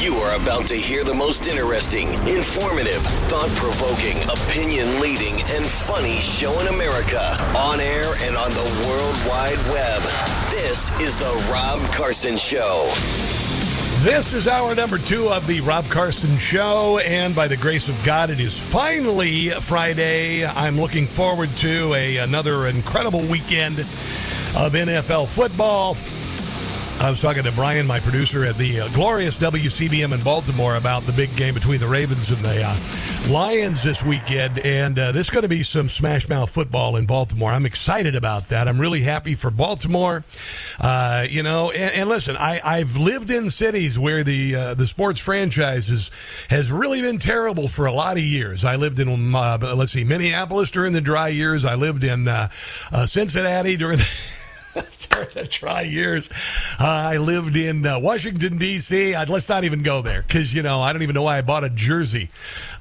You are about to hear the most interesting, informative, thought provoking, opinion leading, and funny show in America on air and on the World Wide Web. This is The Rob Carson Show. This is hour number two of the Rob Carson Show, and by the grace of God, it is finally Friday. I'm looking forward to a, another incredible weekend of NFL football. I was talking to Brian, my producer at the uh, glorious WCBM in Baltimore, about the big game between the Ravens and the uh, Lions this weekend. And uh, there's going to be some smash mouth football in Baltimore. I'm excited about that. I'm really happy for Baltimore. Uh, you know, and, and listen, I, I've lived in cities where the uh, the sports franchises has really been terrible for a lot of years. I lived in, uh, let's see, Minneapolis during the dry years. I lived in Cincinnati during the. during the years. Uh, I lived in uh, Washington, D.C. Let's not even go there because, you know, I don't even know why I bought a jersey.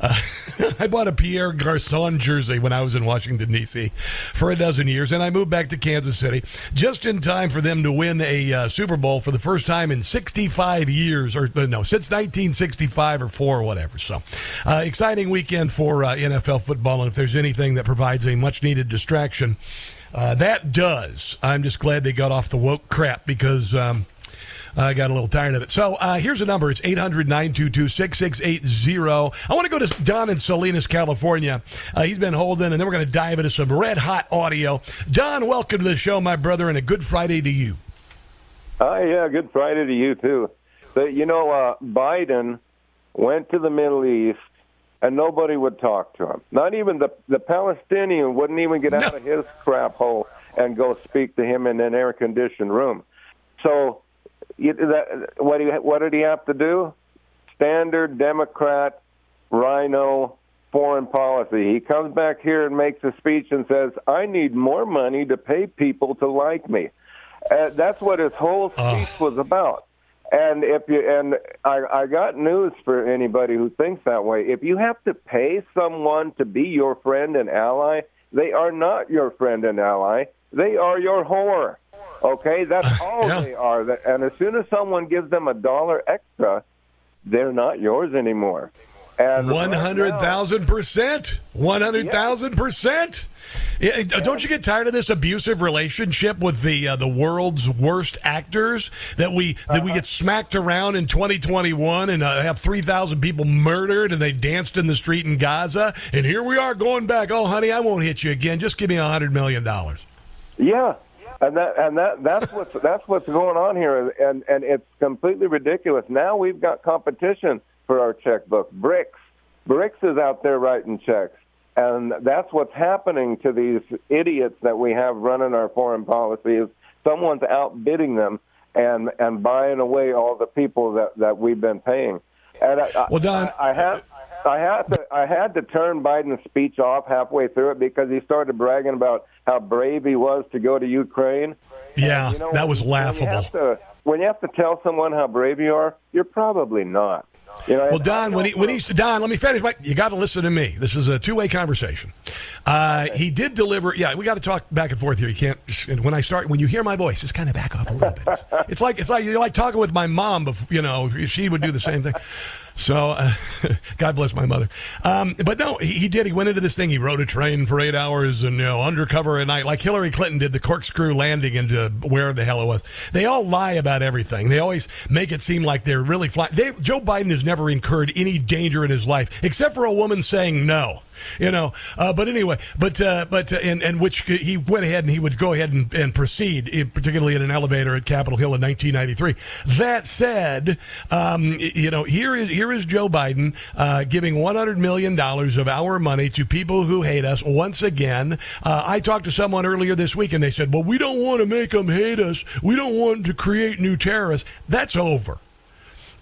Uh, I bought a Pierre Garcon jersey when I was in Washington, D.C. for a dozen years, and I moved back to Kansas City just in time for them to win a uh, Super Bowl for the first time in 65 years, or uh, no, since 1965 or four or whatever. So, uh, exciting weekend for NFL football, and if there's anything that provides a much needed distraction, uh, that does. I'm just glad they got off the woke crap because um, I got a little tired of it. So uh, here's a number. It's 800 922 6680. I want to go to Don in Salinas, California. Uh, he's been holding, and then we're going to dive into some red hot audio. Don, welcome to the show, my brother, and a good Friday to you. Hi, yeah, good Friday to you, too. But, you know, uh, Biden went to the Middle East and nobody would talk to him. Not even the the Palestinian wouldn't even get out no. of his crap hole and go speak to him in an air conditioned room. So, you, that, what he what did he have to do? Standard Democrat, RINO foreign policy. He comes back here and makes a speech and says, "I need more money to pay people to like me." Uh, that's what his whole speech uh. was about. And if you and I, I got news for anybody who thinks that way. If you have to pay someone to be your friend and ally, they are not your friend and ally. They are your whore. Okay, that's all yeah. they are. And as soon as someone gives them a dollar extra, they're not yours anymore. And one hundred thousand percent, one hundred thousand percent. Don't you get tired of this abusive relationship with the uh, the world's worst actors that we that uh-huh. we get smacked around in 2021 and uh, have 3,000 people murdered and they danced in the street in Gaza and here we are going back. Oh, honey, I won't hit you again. Just give me a hundred million dollars. Yeah, and that and that that's what's that's what's going on here, and and it's completely ridiculous. Now we've got competition for our checkbook. BRICS, BRICS is out there writing checks. And that's what's happening to these idiots that we have running our foreign policy is someone's outbidding them and and buying away all the people that that we've been paying. And I, well, Don, I, I had I had to I had to turn Biden's speech off halfway through it because he started bragging about how brave he was to go to Ukraine. Yeah, and, you know, that was laughable. When you, to, when you have to tell someone how brave you are, you're probably not. You know, well, Don, when he when he's Don, let me finish. My, you got to listen to me. This is a two way conversation. Uh, he did deliver. Yeah, we got to talk back and forth here. You can't. When I start, when you hear my voice, just kind of back off a little bit. It's, it's like it's like you're like talking with my mom. Before, you know, she would do the same thing. So, uh, God bless my mother. Um, but no, he, he, did. He went into this thing. He rode a train for eight hours and, you know, undercover at night, like Hillary Clinton did the corkscrew landing into where the hell it was. They all lie about everything. They always make it seem like they're really flying. Joe Biden has never incurred any danger in his life, except for a woman saying no you know. Uh, but anyway, but uh, but uh, and and which he went ahead and he would go ahead and, and proceed, particularly in an elevator at Capitol Hill in 1993. That said, um, you know, here is here is Joe Biden uh, giving 100 million dollars of our money to people who hate us. Once again, uh, I talked to someone earlier this week, and they said, "Well, we don't want to make them hate us. We don't want to create new terrorists." That's over.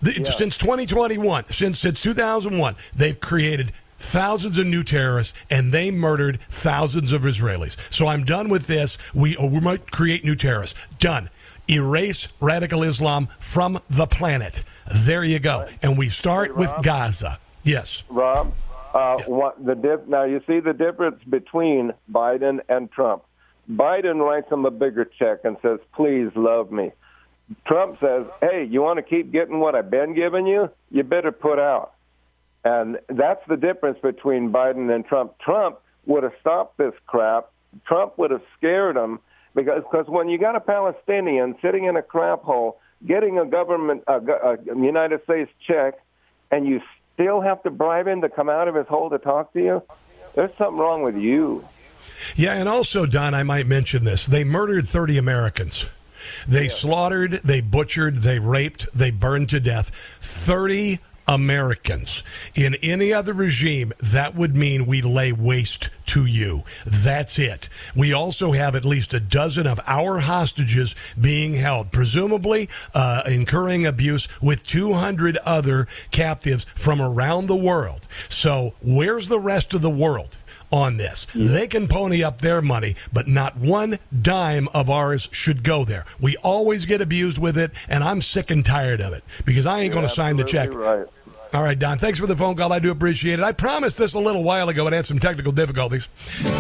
The, yeah. Since 2021, since since 2001, they've created thousands of new terrorists, and they murdered thousands of Israelis. So I'm done with this. We, oh, we might create new terrorists. Done. Erase radical Islam from the planet. There you go. And we start hey, with Gaza. Yes. Rob, uh, what the dip, now you see the difference between Biden and Trump. Biden writes him a bigger check and says, please love me. Trump says, "Hey, you want to keep getting what I've been giving you? You better put out." And that's the difference between Biden and Trump. Trump would have stopped this crap. Trump would have scared them because cause when you got a Palestinian sitting in a crap hole getting a government a, a United States check, and you still have to bribe him to come out of his hole to talk to you, there's something wrong with you. Yeah, and also, Don, I might mention this. They murdered 30 Americans. They yeah. slaughtered, they butchered, they raped, they burned to death 30 Americans. In any other regime, that would mean we lay waste to you. That's it. We also have at least a dozen of our hostages being held, presumably uh, incurring abuse with 200 other captives from around the world. So, where's the rest of the world? on this. They can pony up their money, but not one dime of ours should go there. We always get abused with it, and I'm sick and tired of it because I ain't going to sign the check. Right. All right, Don. Thanks for the phone call. I do appreciate it. I promised this a little while ago and had some technical difficulties.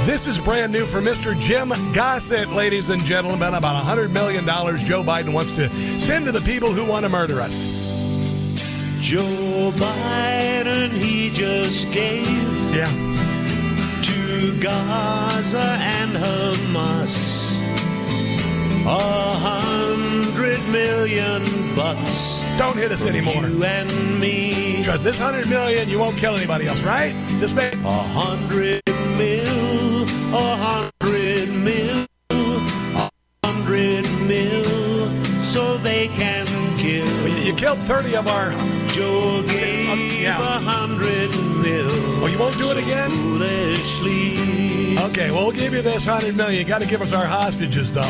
This is brand new for Mr. Jim Gossett, ladies and gentlemen. About $100 million Joe Biden wants to send to the people who want to murder us. Joe Biden, he just gave. Yeah to Gaza and Hamas. A hundred million bucks. Don't hit us anymore. You and me. Because this hundred million, you won't kill anybody else, right? This man. A hundred mil. A hundred mil. A hundred mil. So they can kill. Well, you killed thirty of our. Joe gave a yeah. hundred mil. Oh, you won't do it again? Foolishly. Okay, well, we'll give you this hundred million. You got to give us our hostages, though.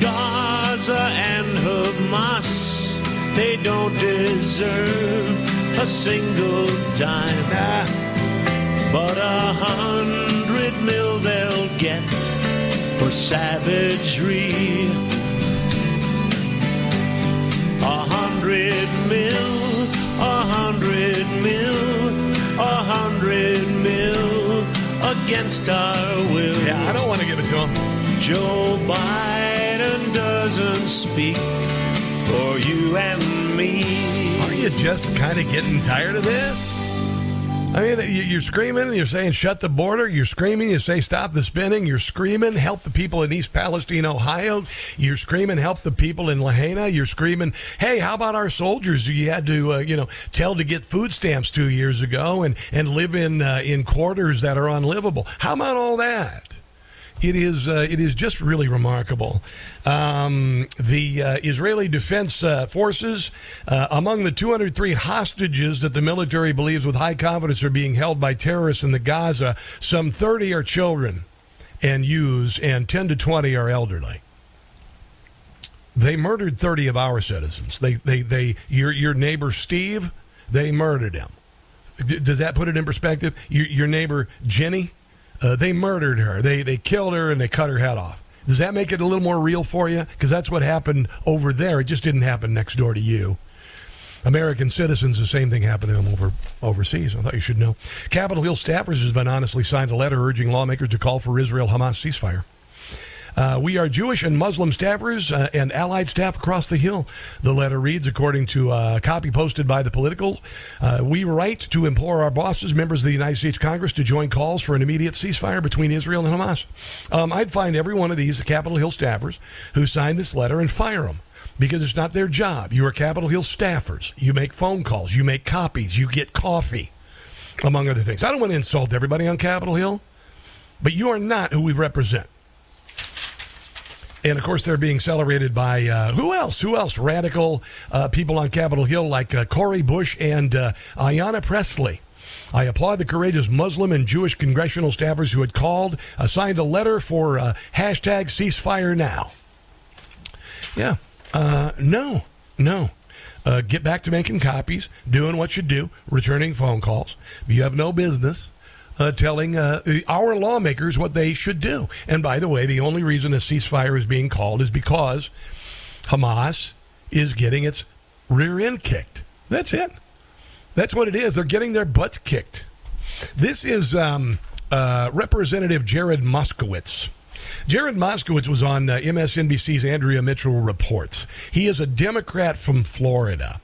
Gaza and Hamas, they don't deserve a single dime. Nah. But a hundred mil they'll get for savagery. A hundred mil, a hundred mil, a hundred mil against our will. Yeah, I don't want to give it to him. Joe Biden doesn't speak for you and me. Are you just kind of getting tired of this? I mean, you're screaming and you're saying shut the border. You're screaming, you say stop the spinning. You're screaming help the people in East Palestine, Ohio. You're screaming help the people in Lahaina. You're screaming, hey, how about our soldiers who you had to, uh, you know, tell to get food stamps two years ago and and live in uh, in quarters that are unlivable? How about all that? It is uh, it is just really remarkable. Um, the uh, Israeli Defense uh, Forces, uh, among the 203 hostages that the military believes with high confidence are being held by terrorists in the Gaza, some 30 are children and youths, and 10 to 20 are elderly. They murdered 30 of our citizens. They, they, they, your, your neighbor Steve, they murdered him. Does that put it in perspective? Your, your neighbor Jenny, uh, they murdered her. They they killed her and they cut her head off. Does that make it a little more real for you? Because that's what happened over there. It just didn't happen next door to you. American citizens, the same thing happened to them over overseas. I thought you should know. Capitol Hill staffers have been honestly signed a letter urging lawmakers to call for Israel Hamas ceasefire. Uh, we are Jewish and Muslim staffers uh, and allied staff across the Hill. The letter reads, according to a copy posted by the Politico, uh, we write to implore our bosses, members of the United States Congress, to join calls for an immediate ceasefire between Israel and Hamas. Um, I'd find every one of these Capitol Hill staffers who signed this letter and fire them because it's not their job. You are Capitol Hill staffers. You make phone calls, you make copies, you get coffee, among other things. I don't want to insult everybody on Capitol Hill, but you are not who we represent. And of course, they're being celebrated by uh, who else? Who else? Radical uh, people on Capitol Hill like uh, Cori Bush and uh, Ayanna Pressley. I applaud the courageous Muslim and Jewish congressional staffers who had called, uh, signed a letter for uh, hashtag ceasefire now. Yeah, no, no. get back to making copies, doing what you do, returning phone calls. You have no business uh, telling uh, our lawmakers what they should do. And by the way, the only reason a ceasefire is being called is because Hamas is getting its rear end kicked. That's it. That's what it is. They're getting their butts kicked. This is um, uh, Representative Jared Moskowitz. Jared Moskowitz was on uh, MSNBC's Andrea Mitchell Reports. He is a Democrat from Florida.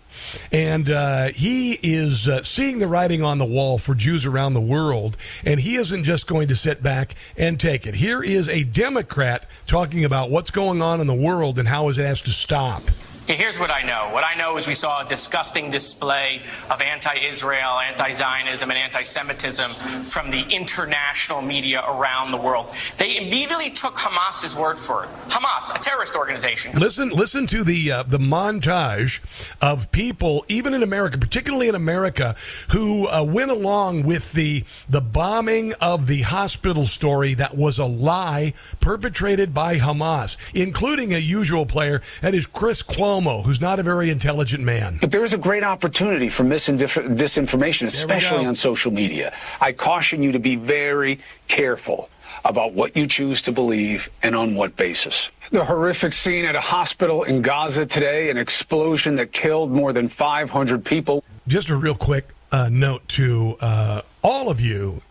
And uh, he is uh, seeing the writing on the wall for Jews around the world, and he isn't just going to sit back and take it. Here is a Democrat talking about what's going on in the world and how it has to stop. Here's what I know. What I know is we saw a disgusting display of anti Israel, anti Zionism, and anti Semitism from the international media around the world. They immediately took Hamas's word for it. Hamas, a terrorist organization. Listen, listen to the uh, the montage of people, even in America, particularly in America, who uh, went along with the the bombing of the hospital story that was a lie perpetrated by Hamas, including a usual player, that is Chris Cuomo Cuomo, who's not a very intelligent man. But there is a great opportunity for disinformation, especially on social media. I caution you to be very careful about what you choose to believe and on what basis. The horrific scene at a hospital in Gaza today, an explosion that killed more than 500 people. Just a real quick uh, note to uh, all of you.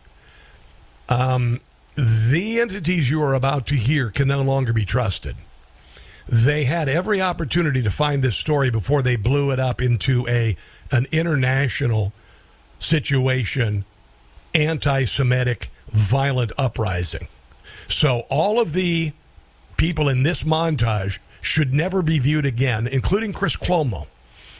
Um, the entities you are about to hear can no longer be trusted they had every opportunity to find this story before they blew it up into a an international situation, anti-Semitic violent uprising. So all of the people in this montage should never be viewed again, including Chris Cuomo.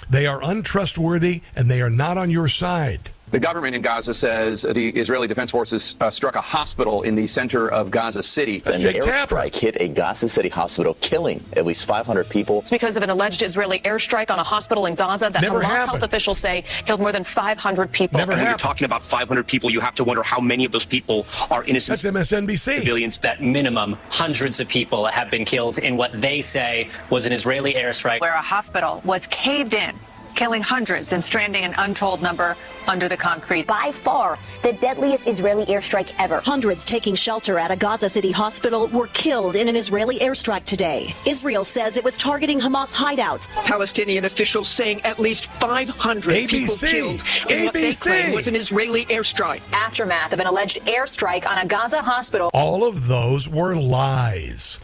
They are untrustworthy and they are not on your side. The government in Gaza says the Israeli Defense Forces uh, struck a hospital in the center of Gaza City. An airstrike hit a Gaza City hospital, killing at least 500 people. It's because of an alleged Israeli airstrike on a hospital in Gaza that Never Hamas happened. health officials say killed more than 500 people. Never and when happened. you're talking about 500 people, you have to wonder how many of those people are innocent That's MSNBC. civilians. That minimum hundreds of people have been killed in what they say was an Israeli airstrike. where a hospital was caved in, killing hundreds and stranding an untold number under the concrete. By far, the deadliest Israeli airstrike ever. Hundreds taking shelter at a Gaza City hospital were killed in an Israeli airstrike today. Israel says it was targeting Hamas hideouts. Palestinian officials saying at least 500 people killed in what they claim was an Israeli airstrike. Aftermath of an alleged airstrike on a Gaza hospital. All of those were lies.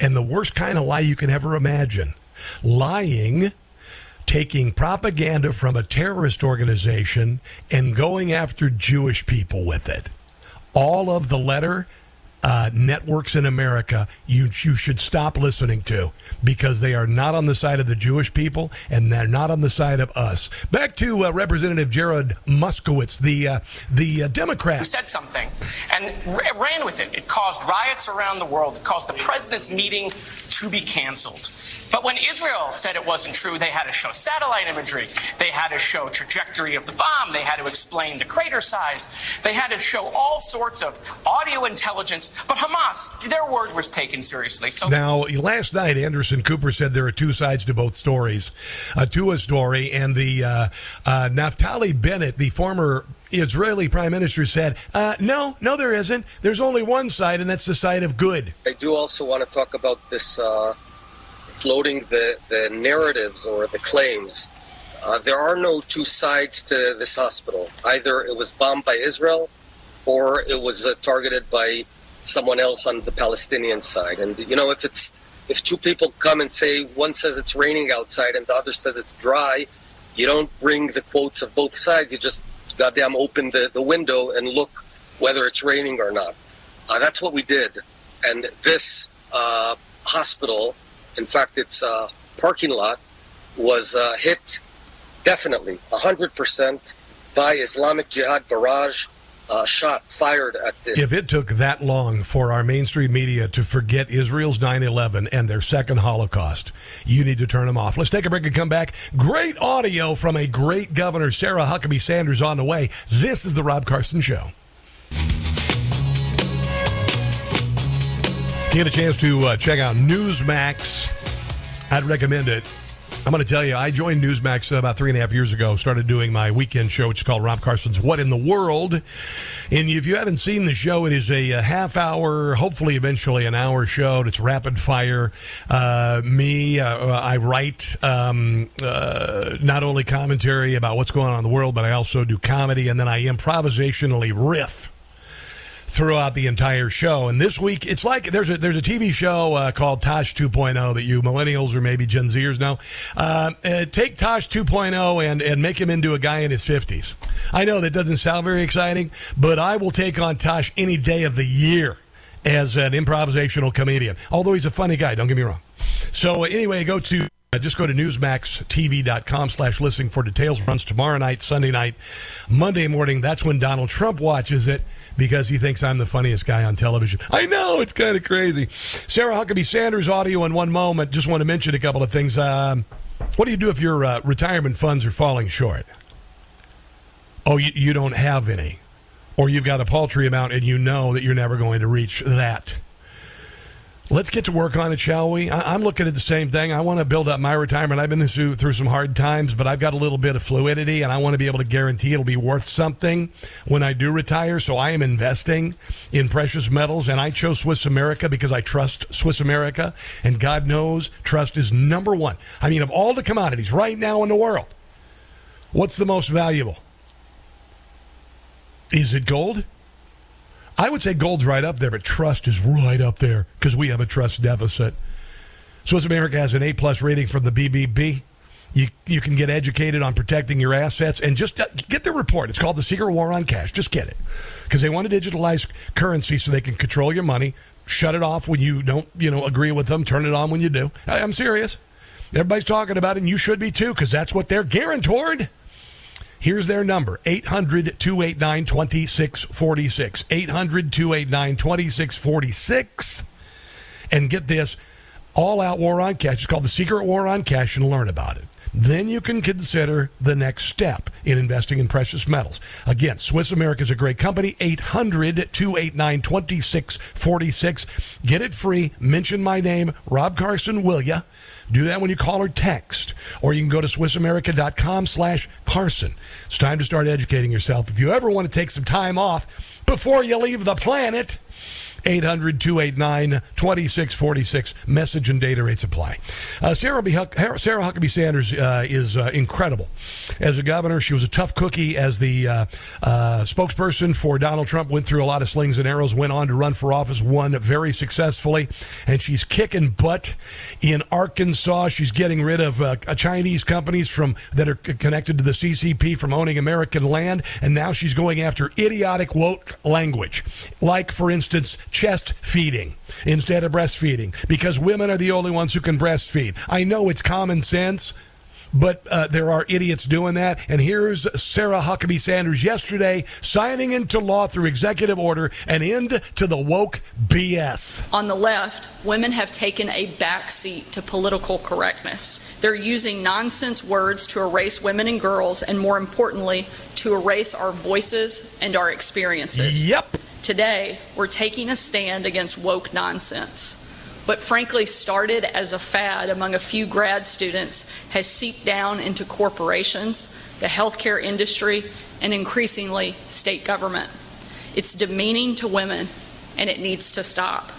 And the worst kind of lie you can ever imagine. Lying, taking propaganda from a terrorist organization and going after Jewish people with it. All of the letter uh, networks in America you you should stop listening to because they are not on the side of the Jewish people and they're not on the side of us. Back to uh, Representative Jared Moskowitz, the uh, the uh, who said something and ra- ran with it. It caused riots around the world. It caused the president's meeting to be canceled. But when Israel said it wasn't true, they had to show satellite imagery. They had to show trajectory of the bomb. They had to explain the crater size. They had to show all sorts of audio intelligence. But Hamas, their word was taken seriously. So Now, last night, Anderson Cooper said there are two sides to both stories, uh, to a story, and the uh, uh, Naftali Bennett, the former Israeli prime minister, said, uh, "No, no, there isn't. There's only one side, and that's the side of good." I do also want to talk about this uh, floating the, the narratives or the claims. Uh, there are no two sides to this hospital. Either it was bombed by Israel or it was uh, targeted by someone else on the Palestinian side. And, you know, if it's if two people come and say one says it's raining outside and the other says it's dry, you don't bring the quotes of both sides. You just goddamn open the, the window and look whether it's raining or not. Uh, that's what we did. And this uh, hospital, in fact, its uh, parking lot, was uh, hit definitely 100% by Islamic Jihad barrage uh, shot fired at this. If it took that long for our mainstream media to forget Israel's 9 11 and their second Holocaust, you need to turn them off. Let's take a break and come back. Great audio from a great governor, Sarah Huckabee Sanders, on the way. This is The Rob Carson Show. If you get a chance to uh, check out Newsmax, I'd recommend it. I'm going to tell you, I joined Newsmax about three and a half years ago, started doing my weekend show, which is called Rob Carson's What in the World. And if you haven't seen the show, it is a, half hour, hopefully eventually an hour show. It's rapid fire. Uh, me, uh, I write um, uh, not only commentary about what's going on in the world, but I also do comedy, and then I improvisationally riff throughout the entire show. And this week, it's like there's a there's a TV show uh, called Tosh 2.0 that you millennials or maybe Gen Zers know. Uh, uh, take Tosh 2.0 and and make him into a guy in his 50s. I know that doesn't sound very exciting, but I will take on Tosh any day of the year as an improvisational comedian. Although he's a funny guy, don't get me wrong. So anyway, go to uh, just go to newsmaxtv.com slash listening for details. Runs tomorrow night, Sunday night, Monday morning. That's when Donald Trump watches it because he thinks I'm the funniest guy on television. I know, it's kind of crazy. Sarah Huckabee Sanders audio in one moment. Just want to mention a couple of things. Um, what do you do if your uh, retirement funds are falling short? Oh, you, you don't have any. Or you've got a paltry amount and you know that you're never going to reach that. Let's get to work on it, shall we? I- am looking at the same thing. I want to build up my retirement. I've been through, through some hard times, but I've got a little bit of fluidity, and I want to be able to guarantee it'll be worth something when I do retire. So I am investing in precious metals, and I chose Swiss America because I trust Swiss America, and God knows trust is number one. I mean, of all the commodities right now in the world, what's the most valuable? Is it gold? I would say gold's right up there, but trust is right up there because we have a trust deficit. Swiss America has an A plus rating from the BBB. You, you can get educated on protecting your assets and just uh, get the report. It's called The Secret War on Cash. Just get it. Because they want to digitalize currency so they can control your money, shut it off when you don't you know, agree with them, turn it on when you do. I'm serious. Everybody's talking about it, and you should be too, because that's what they're guaranteed. Here's their number 800 289 2646. 800 289 2646. And get this all out war on cash. It's called the Secret War on Cash and learn about it. Then you can consider the next step in investing in precious metals. Again, Swiss America is a great company. 800 289 2646. Get it free. Mention my name, Rob Carson, will ya? Do that when you call or text. Or you can go to SwissAmerica.com slash Carson. It's time to start educating yourself. If you ever want to take some time off before you leave the planet, 800 289 2646. Message and data rates apply. Uh, Sarah. Huck- Sarah Huckabee Sanders uh, is uh, incredible. As a governor, she was a tough cookie. As the uh, uh, spokesperson for Donald Trump, went through a lot of slings and arrows, went on to run for office, won very successfully, and she's kicking butt in Arkansas. She's getting rid of uh, Chinese companies from that are connected to the CCP from owning American land, and now she's going after idiotic woke language, like, for instance, chest feeding instead of breastfeeding because women are the only ones who can breastfeed. I know it's common sense, but uh, there are idiots doing that. And here's Sarah Huckabee Sanders yesterday signing into law through executive order an end to the woke BS. On the left, women have taken a backseat to political correctness. They're using nonsense words to erase women and girls, and more importantly, to erase our voices and our experiences. Yep. Today, we're taking a stand against woke nonsense. What frankly started as a fad among a few grad students has seeped down into corporations, the healthcare industry, and increasingly state government. It's demeaning to women, and it needs to stop.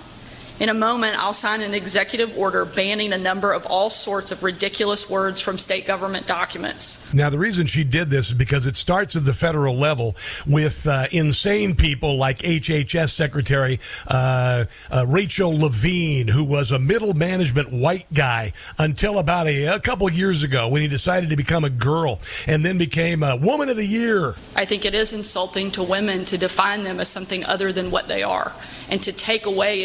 In a moment, I'll sign an executive order banning a number of all sorts of ridiculous words from state government documents. Now, the reason she did this is because it starts at the federal level with uh, insane people like HHS Secretary uh, uh, Rachel Levine, who was a middle management white guy until about a, a couple years ago when he decided to become a girl and then became a Woman of the Year. I think it is insulting to women to define them as something other than what they are and to take away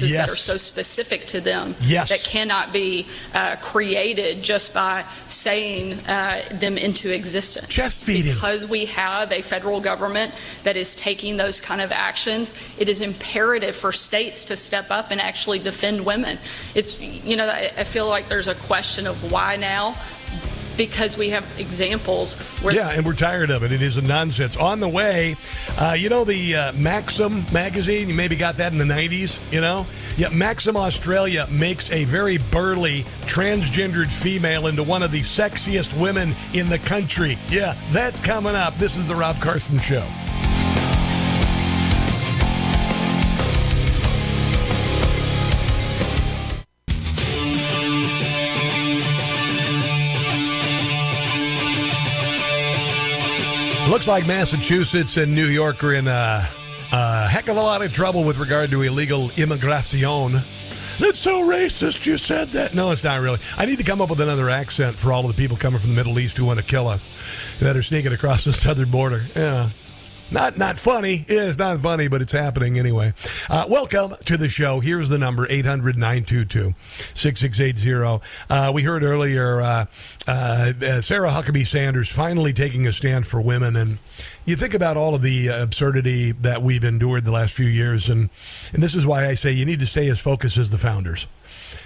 experiences Yes. that are so specific to them Yes. that cannot be uh, created just by saying uh, them into existence. Chest feeding. Because we have a federal government that is taking those kind of actions, it is imperative for states to step up and actually defend women. It's, you know, I, I feel like there's a question of why now. Because we have examples where Yeah, and we're tired of it. It is a nonsense. On the way, uh, you know the uh, Maxim magazine? You maybe got that in the 90s, you know? Yeah, Maxim Australia makes a very burly transgendered female into one of the sexiest women in the country. Yeah, that's coming up. This is The Rob Carson Show. Looks like Massachusetts and New York are in uh, a heck of a lot of trouble with regard to illegal immigration. That's so racist. You said that. No, it's not really. I need to come up with another accent for all of the people coming from the Middle East who want to kill us, that are sneaking across the southern border. Yeah. Not not funny. Yeah, it's not funny, but it's happening anyway. Uh, welcome to the show. Here's the number 800 922 6680. Uh, we heard earlier uh, uh, Sarah Huckabee Sanders finally taking a stand for women. And you think about all of the absurdity that we've endured the last few years. And, and this is why I say you need to stay as focused as the founders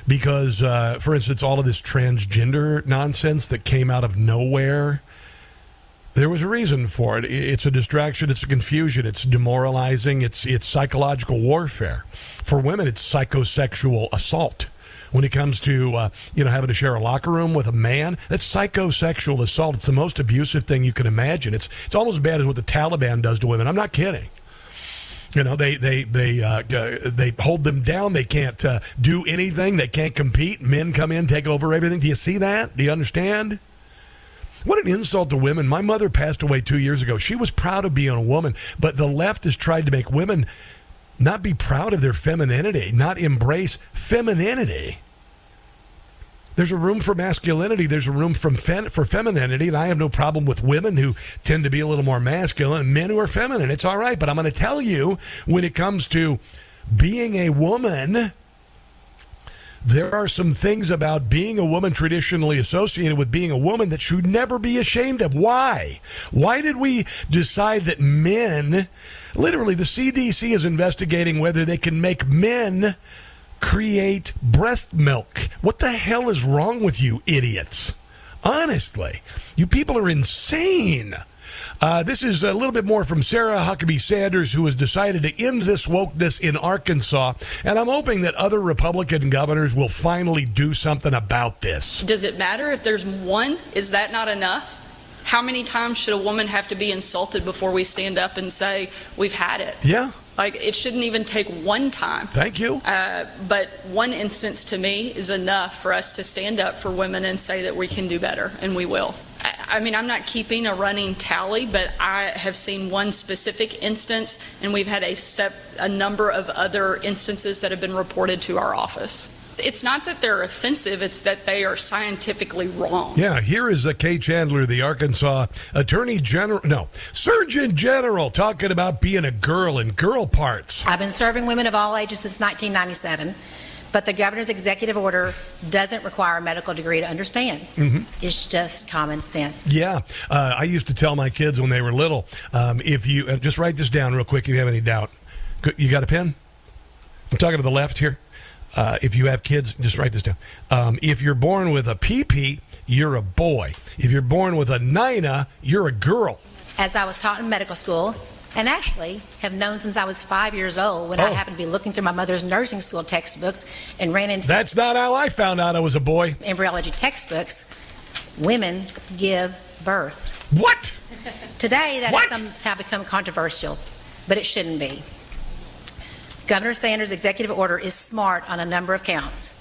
because, uh, for instance, all of this transgender nonsense that came out of nowhere. There was a reason for it. It's a distraction. It's a confusion. It's demoralizing. It's it's psychological warfare. For women, it's psychosexual assault. When it comes to uh, you know having to share a locker room with a man, that's psychosexual assault. It's the most abusive thing you can imagine. It's it's almost as bad as what the Taliban does to women. I'm not kidding. You know, they they they uh, they hold them down. They can't uh, do anything. They can't compete. Men come in, take over everything. Do you see that? Do you understand? What an insult to women. My mother passed away two years ago. She was proud of being a woman, but the left has tried to make women not be proud of their femininity, not embrace femininity. There's a room for masculinity. There's a room fem- for femininity, and I have no problem with women who tend to be a little more masculine and men who are feminine. It's all right, but I'm going to tell you when it comes to being a woman, there are some things about being a woman traditionally associated with being a woman that should never be ashamed of. Why? Why did we decide that men, literally, the CDC is investigating whether they can make men create breast milk? What the hell is wrong with you, idiots? Honestly, you people are insane. Uh, this is a little bit more from Sarah Huckabee Sanders, who has decided to end this wokeness in Arkansas. And I'm hoping that other Republican governors will finally do something about this. Does it matter if there's one? Is that not enough? How many times should a woman have to be insulted before we stand up and say, we've had it? Yeah. Like, it shouldn't even take one time. Thank you. Uh, but one instance to me is enough for us to stand up for women and say that we can do better, and we will. I mean, I'm not keeping a running tally, but I have seen one specific instance, and we've had a, sep- a number of other instances that have been reported to our office. It's not that they're offensive, it's that they are scientifically wrong. Yeah, here is a Kay Chandler, the Arkansas Attorney General, no, Surgeon General, talking about being a girl and girl parts. I've been serving women of all ages since 1997 but the governor's executive order doesn't require a medical degree to understand. Mm-hmm. It's just common sense. Yeah, uh, I used to tell my kids when they were little, um, if you uh, just write this down real quick, if you have any doubt. You got a pen? I'm talking to the left here. Uh, if you have kids, just write this down. Um, if you're born with a PP, you're a boy. If you're born with a Nina, you're a girl. As I was taught in medical school, and actually have known since I was five years old when oh. I happened to be looking through my mother's nursing school textbooks and ran into. That's not how I found out I was a boy. Embryology textbooks. Women give birth. What? Today, that what? has somehow become controversial, but it shouldn't be. Governor Sanders' executive order is smart on a number of counts.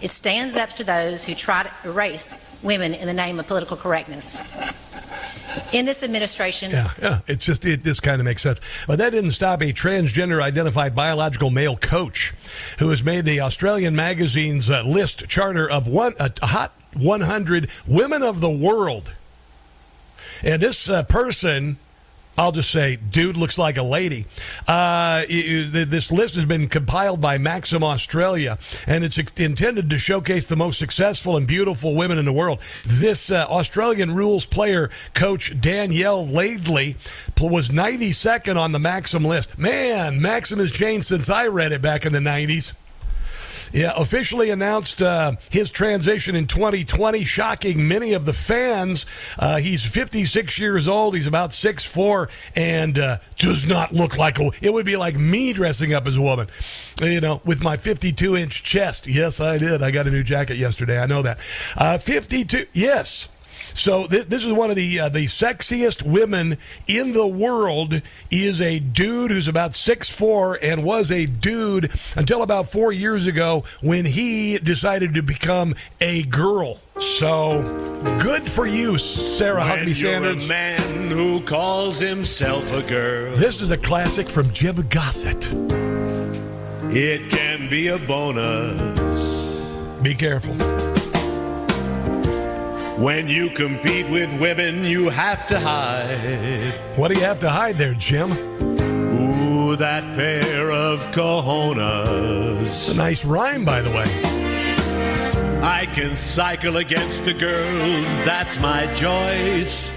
It stands up to those who try to erase women in the name of political correctness. In this administration. Yeah, yeah. It's just, it, this kind of makes sense. But that didn't stop a transgender identified biological male coach who has made the Australian magazine's uh, list charter of one, uh, hot 100 women of the world. And this uh, person I'll just say, dude looks like a lady. Uh, this list has been compiled by Maxim Australia, and it's intended to showcase the most successful and beautiful women in the world. This uh, Australian rules player coach Danielle Laidley was 92nd on the Maxim list. Man, Maxim has changed since I read it back in the 90s. Yeah, officially announced uh, his transition in 2020, shocking many of the fans. Uh, he's 56 years old. He's about 6'4 and uh, does not look like a. It would be like me dressing up as a woman, you know, with my 52 inch chest. Yes, I did. I got a new jacket yesterday. I know that. Uh, 52. Yes. So this, this is one of the uh, the sexiest women in the world. Is a dude who's about six four and was a dude until about four years ago when he decided to become a girl. So good for you, Sarah When Huckabee you're Sanders. a man who calls himself a girl. This is a classic from Jim Gossett. It can be a bonus. Be careful. When you compete with women, you have to hide. What do you have to hide there, Jim? Ooh, that pair of cojones. It's a nice rhyme, by the way. I can cycle against the girls, that's my choice.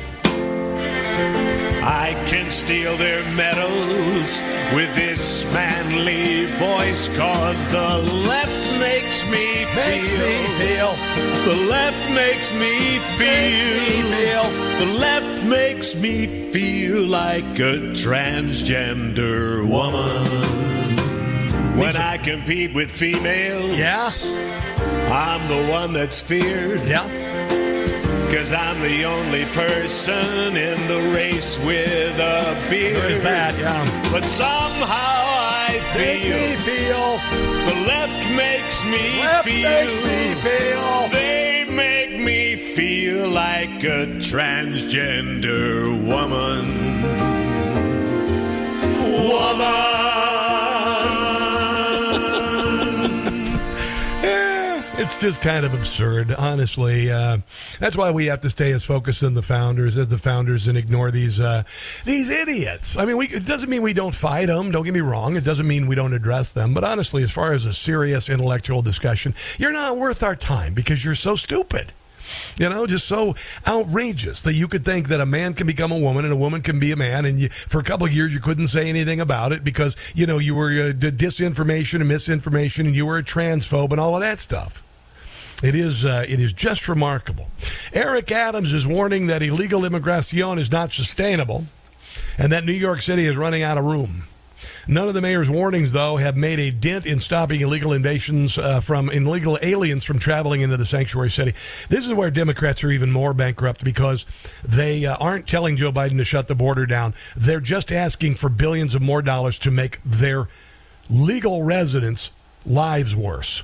I can steal their medals with this manly voice, cause the left makes me feel. Me feel. The left makes me feel. Makes me feel. The left makes me feel like a transgender woman. When I compete with females, Yeah. I'm the one that's feared. Yeah. Cause I'm the only person in the race with a beard. There is that, yeah. But somehow I feel. Make me feel. the left makes me Left feel. makes me feel. They make me feel like a transgender woman. Woman. It's just kind of absurd, honestly. Uh, that's why we have to stay as focused on the founders as the founders and ignore these uh, these idiots. I mean, we, it doesn't mean we don't fight them. Don't get me wrong. It doesn't mean we don't address them. But honestly, as far as a serious intellectual discussion, you're not worth our time because you're so stupid. You know, just so outrageous that you could think that a man can become a woman and a woman can be a man, and you, for a couple of years you couldn't say anything about it because you know you were uh, disinformation and misinformation, and you were a transphobe and all of that stuff. It is uh, it is just remarkable. Eric Adams is warning that illegal immigration is not sustainable, and that New York City is running out of room. None of the mayor's warnings, though, have made a dent in stopping illegal invasions uh, from illegal aliens from traveling into the sanctuary city. This is where Democrats are even more bankrupt because they uh, aren't telling Joe Biden to shut the border down. They're just asking for billions of more dollars to make their legal residents' lives worse.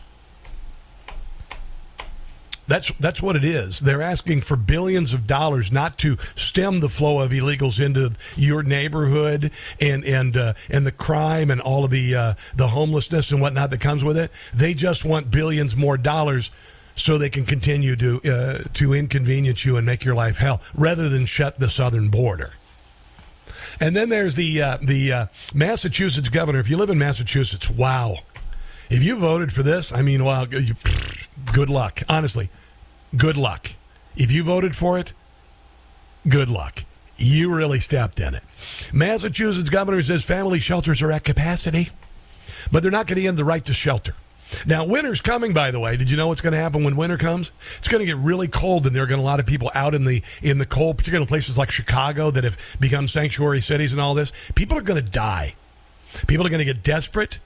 That's that's what it is. They're asking for billions of dollars not to stem the flow of illegals into your neighborhood and and uh, and the crime and all of the uh, the homelessness and whatnot that comes with it. They just want billions more dollars so they can continue to uh, to inconvenience you and make your life hell, rather than shut the southern border. And then there's the uh, the uh, Massachusetts governor. If you live in Massachusetts, wow. If you voted for this, I mean, wow, you, good luck. Honestly, good luck. If you voted for it, good luck. You really stepped in it. Massachusetts governor says family shelters are at capacity, but they're not going to end the right to shelter. Now, winter's coming. By the way, did you know what's going to happen when winter comes? It's going to get really cold, and there are going to be a lot of people out in the in the cold, particularly places like Chicago that have become sanctuary cities and all this. People are going to die. People are going to get desperate.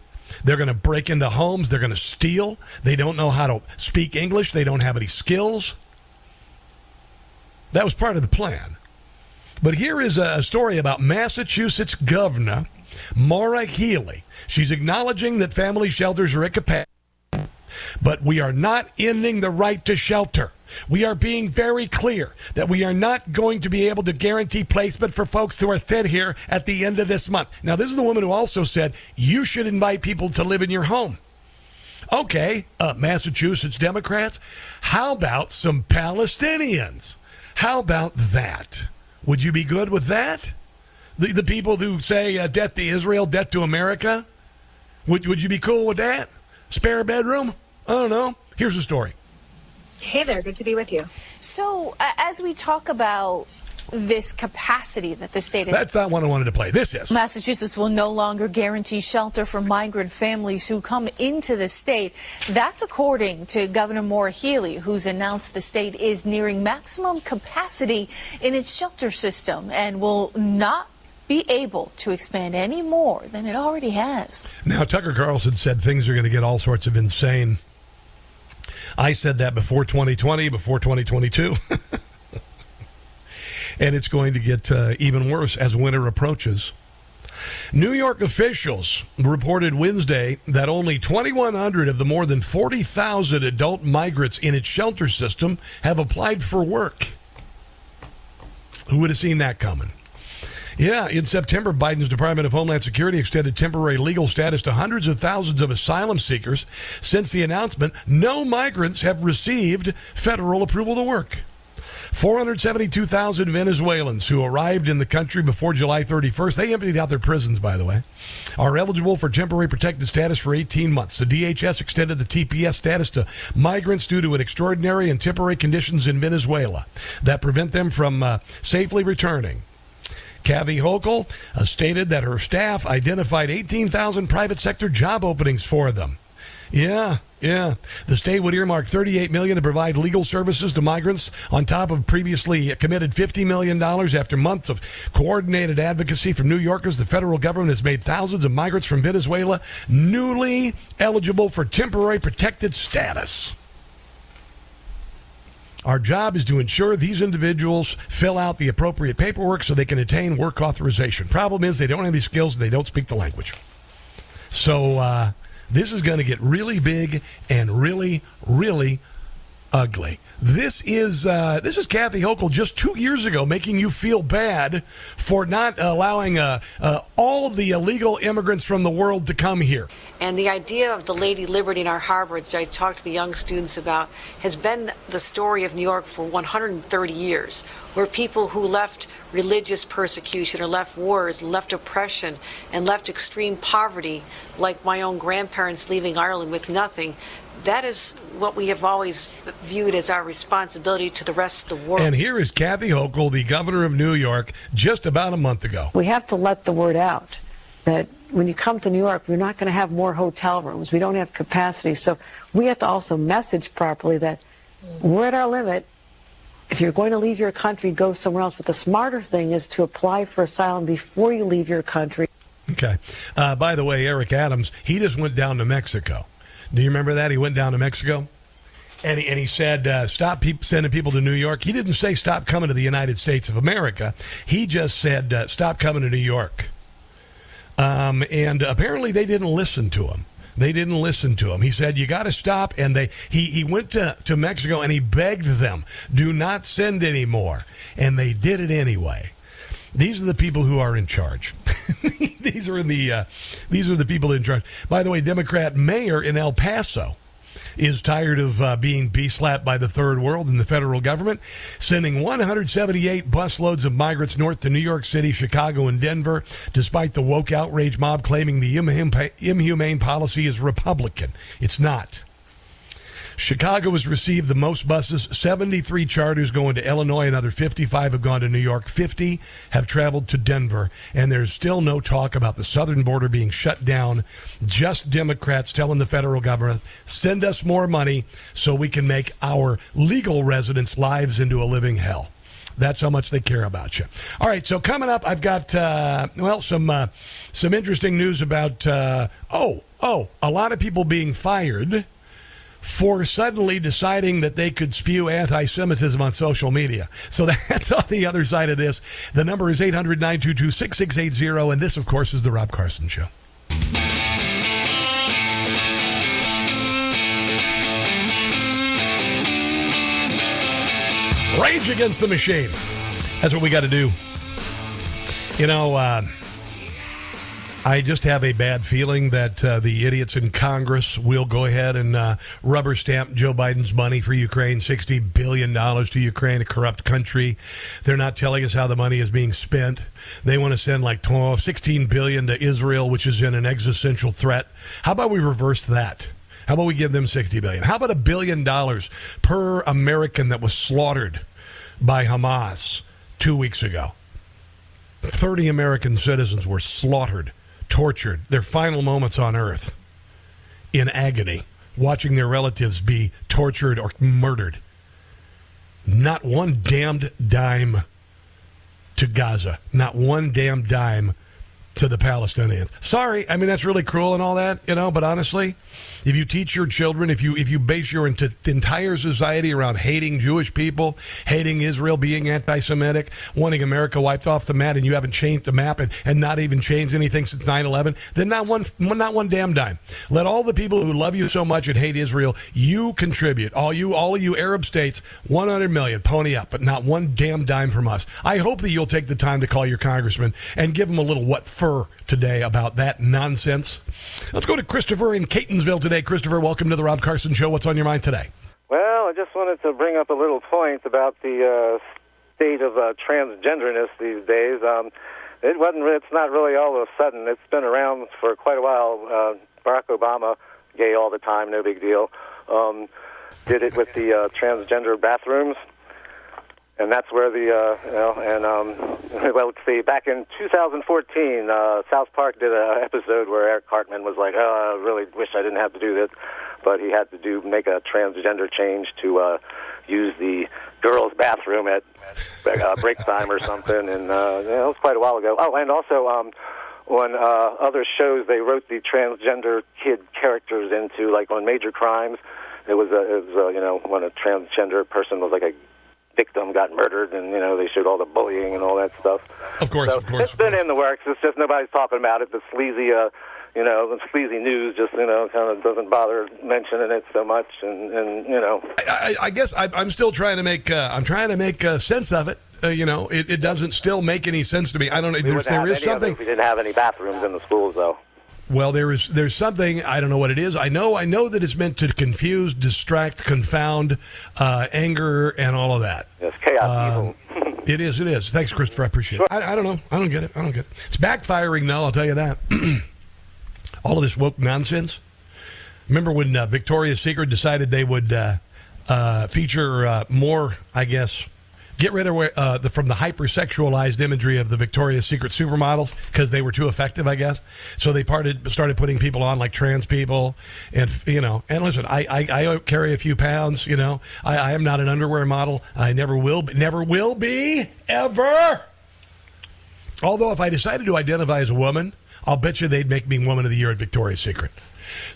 They're going to break into homes. They're going to steal. They don't know how to speak English. They don't have any skills. That was part of the plan. But here is a story about Massachusetts Governor Maura Healey. She's acknowledging that family shelters are at capacity, but we are not ending the right to shelter. We are being very clear that we are not going to be able to guarantee placement for folks who are fed here at the end of this month. Now, this is the woman who also said you should invite people to live in your home. Okay, uh, Massachusetts Democrats, how about some Palestinians? How about that? Would you be good with that? The, the people who say uh, death to Israel, death to America? Would, would you be cool with that? Spare bedroom? I don't know. Here's the story. Hey there, good to be with you. So, uh, as we talk about this capacity that the state is. That's not what I wanted to play. This is. Massachusetts will no longer guarantee shelter for migrant families who come into the state. That's according to Governor Maura Healey, who's announced the state is nearing maximum capacity in its shelter system and will not be able to expand any more than it already has. Now, Tucker Carlson said things are going to get all sorts of insane. I said that before 2020, before 2022. and it's going to get uh, even worse as winter approaches. New York officials reported Wednesday that only 2,100 of the more than 40,000 adult migrants in its shelter system have applied for work. Who would have seen that coming? Yeah, in September, Biden's Department of Homeland Security extended temporary legal status to hundreds of thousands of asylum seekers. Since the announcement, no migrants have received federal approval to work. 472,000 Venezuelans who arrived in the country before July 31st, they emptied out their prisons, by the way, are eligible for temporary protected status for 18 months. The DHS extended the TPS status to migrants due to an extraordinary and temporary conditions in Venezuela that prevent them from uh, safely returning. Kathy Hochul uh, stated that her staff identified 18,000 private sector job openings for them. Yeah, yeah. The state would earmark 38 million to provide legal services to migrants on top of previously committed 50 million dollars after months of coordinated advocacy from New Yorkers. The federal government has made thousands of migrants from Venezuela newly eligible for temporary protected status. Our job is to ensure these individuals fill out the appropriate paperwork so they can attain work authorization. Problem is, they don't have any skills and they don't speak the language. So, uh, this is going to get really big and really, really ugly. This is uh, this is Kathy Hochul just two years ago making you feel bad for not allowing uh, uh, all the illegal immigrants from the world to come here. And the idea of the Lady Liberty in our harbor, which I talked to the young students about, has been the story of New York for 130 years, where people who left religious persecution or left wars, left oppression, and left extreme poverty, like my own grandparents leaving Ireland with nothing, that is what we have always viewed as our responsibility to the rest of the world. And here is Kathy Hochul, the governor of New York, just about a month ago. We have to let the word out that when you come to New York, we're not going to have more hotel rooms. We don't have capacity. So we have to also message properly that we're at our limit. If you're going to leave your country, go somewhere else. But the smarter thing is to apply for asylum before you leave your country. Okay. Uh, by the way, Eric Adams, he just went down to Mexico. Do you remember that? He went down to Mexico. And he, and he said, uh, stop pe- sending people to New York. He didn't say stop coming to the United States of America. He just said, uh, stop coming to New York. Um, and apparently they didn't listen to him. They didn't listen to him. He said, "You got to stop." And they he he went to to Mexico and he begged them, "Do not send anymore." And they did it anyway. These are the people who are in charge. these are in the uh, these are the people in charge. By the way, Democrat mayor in El Paso is tired of uh, being B slapped by the third world and the federal government, sending 178 busloads of migrants north to New York City, Chicago, and Denver, despite the woke outrage mob claiming the inhumane policy is Republican. It's not. Chicago has received the most buses, 73 charters going to Illinois, another 55 have gone to New York, 50 have traveled to Denver, and there's still no talk about the southern border being shut down. Just Democrats telling the federal government, send us more money so we can make our legal residents' lives into a living hell. That's how much they care about you. All right, so coming up, I've got uh, well some uh, some interesting news about uh, oh oh a lot of people being fired for suddenly deciding that they could spew anti Semitism on social media. So that's on the other side of this. The number is 800 922 6680, and this, of course, is The Rob Carson Show. Rage against the machine. That's what we got to do. You know, uh, I just have a bad feeling that uh, the idiots in Congress will go ahead and uh, rubber stamp Joe Biden's money for Ukraine, $60 billion to Ukraine, a corrupt country. They're not telling us how the money is being spent. They want to send like 12, $16 billion to Israel, which is in an existential threat. How about we reverse that? How about we give them 60 billion? How about a billion dollars per American that was slaughtered by Hamas two weeks ago? 30 American citizens were slaughtered tortured, their final moments on earth in agony, watching their relatives be tortured or murdered. Not one damned dime to Gaza. Not one damn dime to the Palestinians. Sorry, I mean that's really cruel and all that, you know. But honestly, if you teach your children, if you if you base your ent- entire society around hating Jewish people, hating Israel, being anti-Semitic, wanting America wiped off the map, and you haven't changed the map and, and not even changed anything since 9/11, then not one not one damn dime. Let all the people who love you so much and hate Israel, you contribute. All you all of you Arab states, 100 million, pony up, but not one damn dime from us. I hope that you'll take the time to call your congressman and give him a little what fur today about that nonsense. Let's go to Christopher in Catonsville today. Christopher, welcome to the Rob Carson Show. What's on your mind today? Well, I just wanted to bring up a little point about the uh, state of uh, transgenderness these days. Um, it wasn't. It's not really all of a sudden. It's been around for quite a while. Uh, Barack Obama, gay all the time, no big deal. Um, did it with the uh, transgender bathrooms and that's where the uh, you know and um, well let's see back in 2014 uh, South Park did an episode where Eric Cartman was like oh I really wish I didn't have to do this but he had to do make a transgender change to uh, use the girls bathroom at uh, break time or something and uh, know, it was quite a while ago. Oh and also um, on uh, other shows they wrote the transgender kid characters into like on major crimes. It was a, it was a, you know when a transgender person was like a victim got murdered, and you know they showed all the bullying and all that stuff. Of course, so of course. It's been in the works. It's just nobody's talking about it. The sleazy, uh, you know, the sleazy news just you know kind of doesn't bother mentioning it so much, and and you know. I, I guess I, I'm still trying to make uh, I'm trying to make uh, sense of it. Uh, you know, it, it doesn't still make any sense to me. I don't know. We There's, wouldn't there is of something. we didn't have any bathrooms in the schools, though. Well, there is there's something I don't know what it is. I know I know that it's meant to confuse, distract, confound, uh, anger, and all of that. Yes, chaos, Um, it is. It is. Thanks, Christopher. I appreciate it. I, I don't know. I don't get it. I don't get it. It's backfiring, though. I'll tell you that. all of this woke nonsense. Remember when uh, Victoria's Secret decided they would uh, uh, feature uh, more? I guess get rid of uh, the, from the hypersexualized imagery of the Victoria's Secret supermodels because they were too effective, I guess. So they parted, started putting people on like trans people, and you know. And listen, I I, I carry a few pounds. You know, I, I am not an underwear model. I never will, be, never will be ever. Although if I decided to identify as a woman, I'll bet you they'd make me Woman of the Year at Victoria's Secret.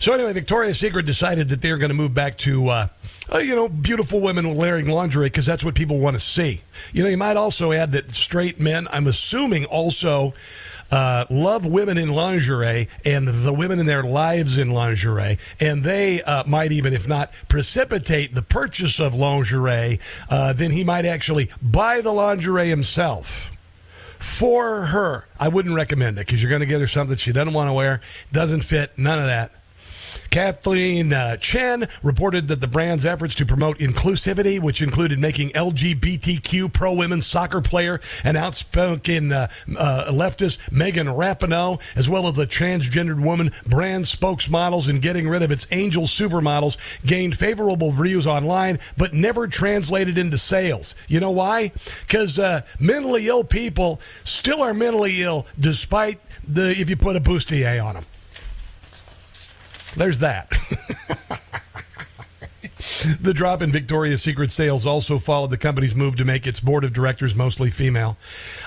So anyway, Victoria's Secret decided that they're going to move back to, uh, uh, you know, beautiful women wearing lingerie because that's what people want to see. You know, you might also add that straight men, I'm assuming, also uh, love women in lingerie and the women in their lives in lingerie, and they uh, might even, if not precipitate the purchase of lingerie, uh, then he might actually buy the lingerie himself for her. I wouldn't recommend it because you're going to get her something she doesn't want to wear, doesn't fit, none of that. Kathleen uh, Chen reported that the brand's efforts to promote inclusivity, which included making LGBTQ pro women soccer player and outspoken uh, uh, leftist Megan Rapinoe, as well as the transgendered woman brand spokesmodels and getting rid of its angel supermodels, gained favorable reviews online, but never translated into sales. You know why? Because uh, mentally ill people still are mentally ill, despite the if you put a bustier on them. There's that. the drop in Victoria's Secret sales also followed the company's move to make its board of directors mostly female.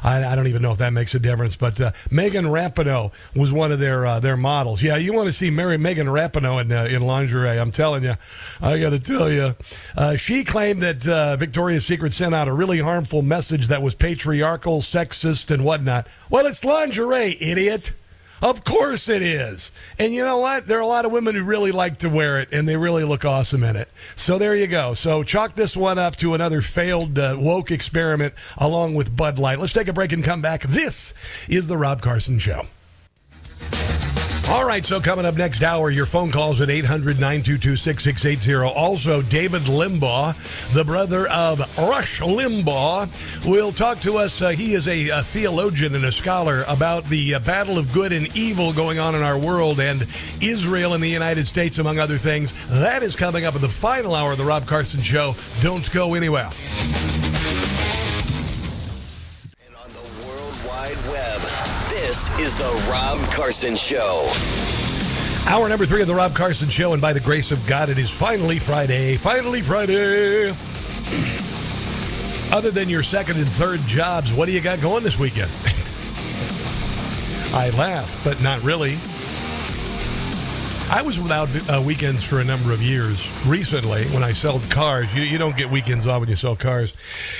I, I don't even know if that makes a difference, but uh, Megan Rapinoe was one of their uh, their models. Yeah, you want to see Mary Megan Rapinoe in, uh, in lingerie? I'm telling you, I got to tell you, uh, she claimed that uh, Victoria's Secret sent out a really harmful message that was patriarchal, sexist, and whatnot. Well, it's lingerie, idiot. Of course it is. And you know what? There are a lot of women who really like to wear it and they really look awesome in it. So there you go. So chalk this one up to another failed uh, woke experiment along with Bud Light. Let's take a break and come back. This is The Rob Carson Show. All right, so coming up next hour, your phone calls at 800 922 6680. Also, David Limbaugh, the brother of Rush Limbaugh, will talk to us. Uh, he is a, a, theologian and a scholar about the uh, battle of good and evil going on in our world and Israel and the United States, among other things. That is coming up in the final hour of the Rob Carson Show. Don't go anywhere. And on the World Wide Web, this is the Rob Carson Show. Hour number three of the Rob Carson Show, and by the grace of God, it is finally Friday. Finally Friday. Other than your second and third jobs, what do you got going this weekend? I laugh, but not really. I was without uh, weekends for a number of years. Recently, when I sold cars, you, you don't get weekends off when you sell cars.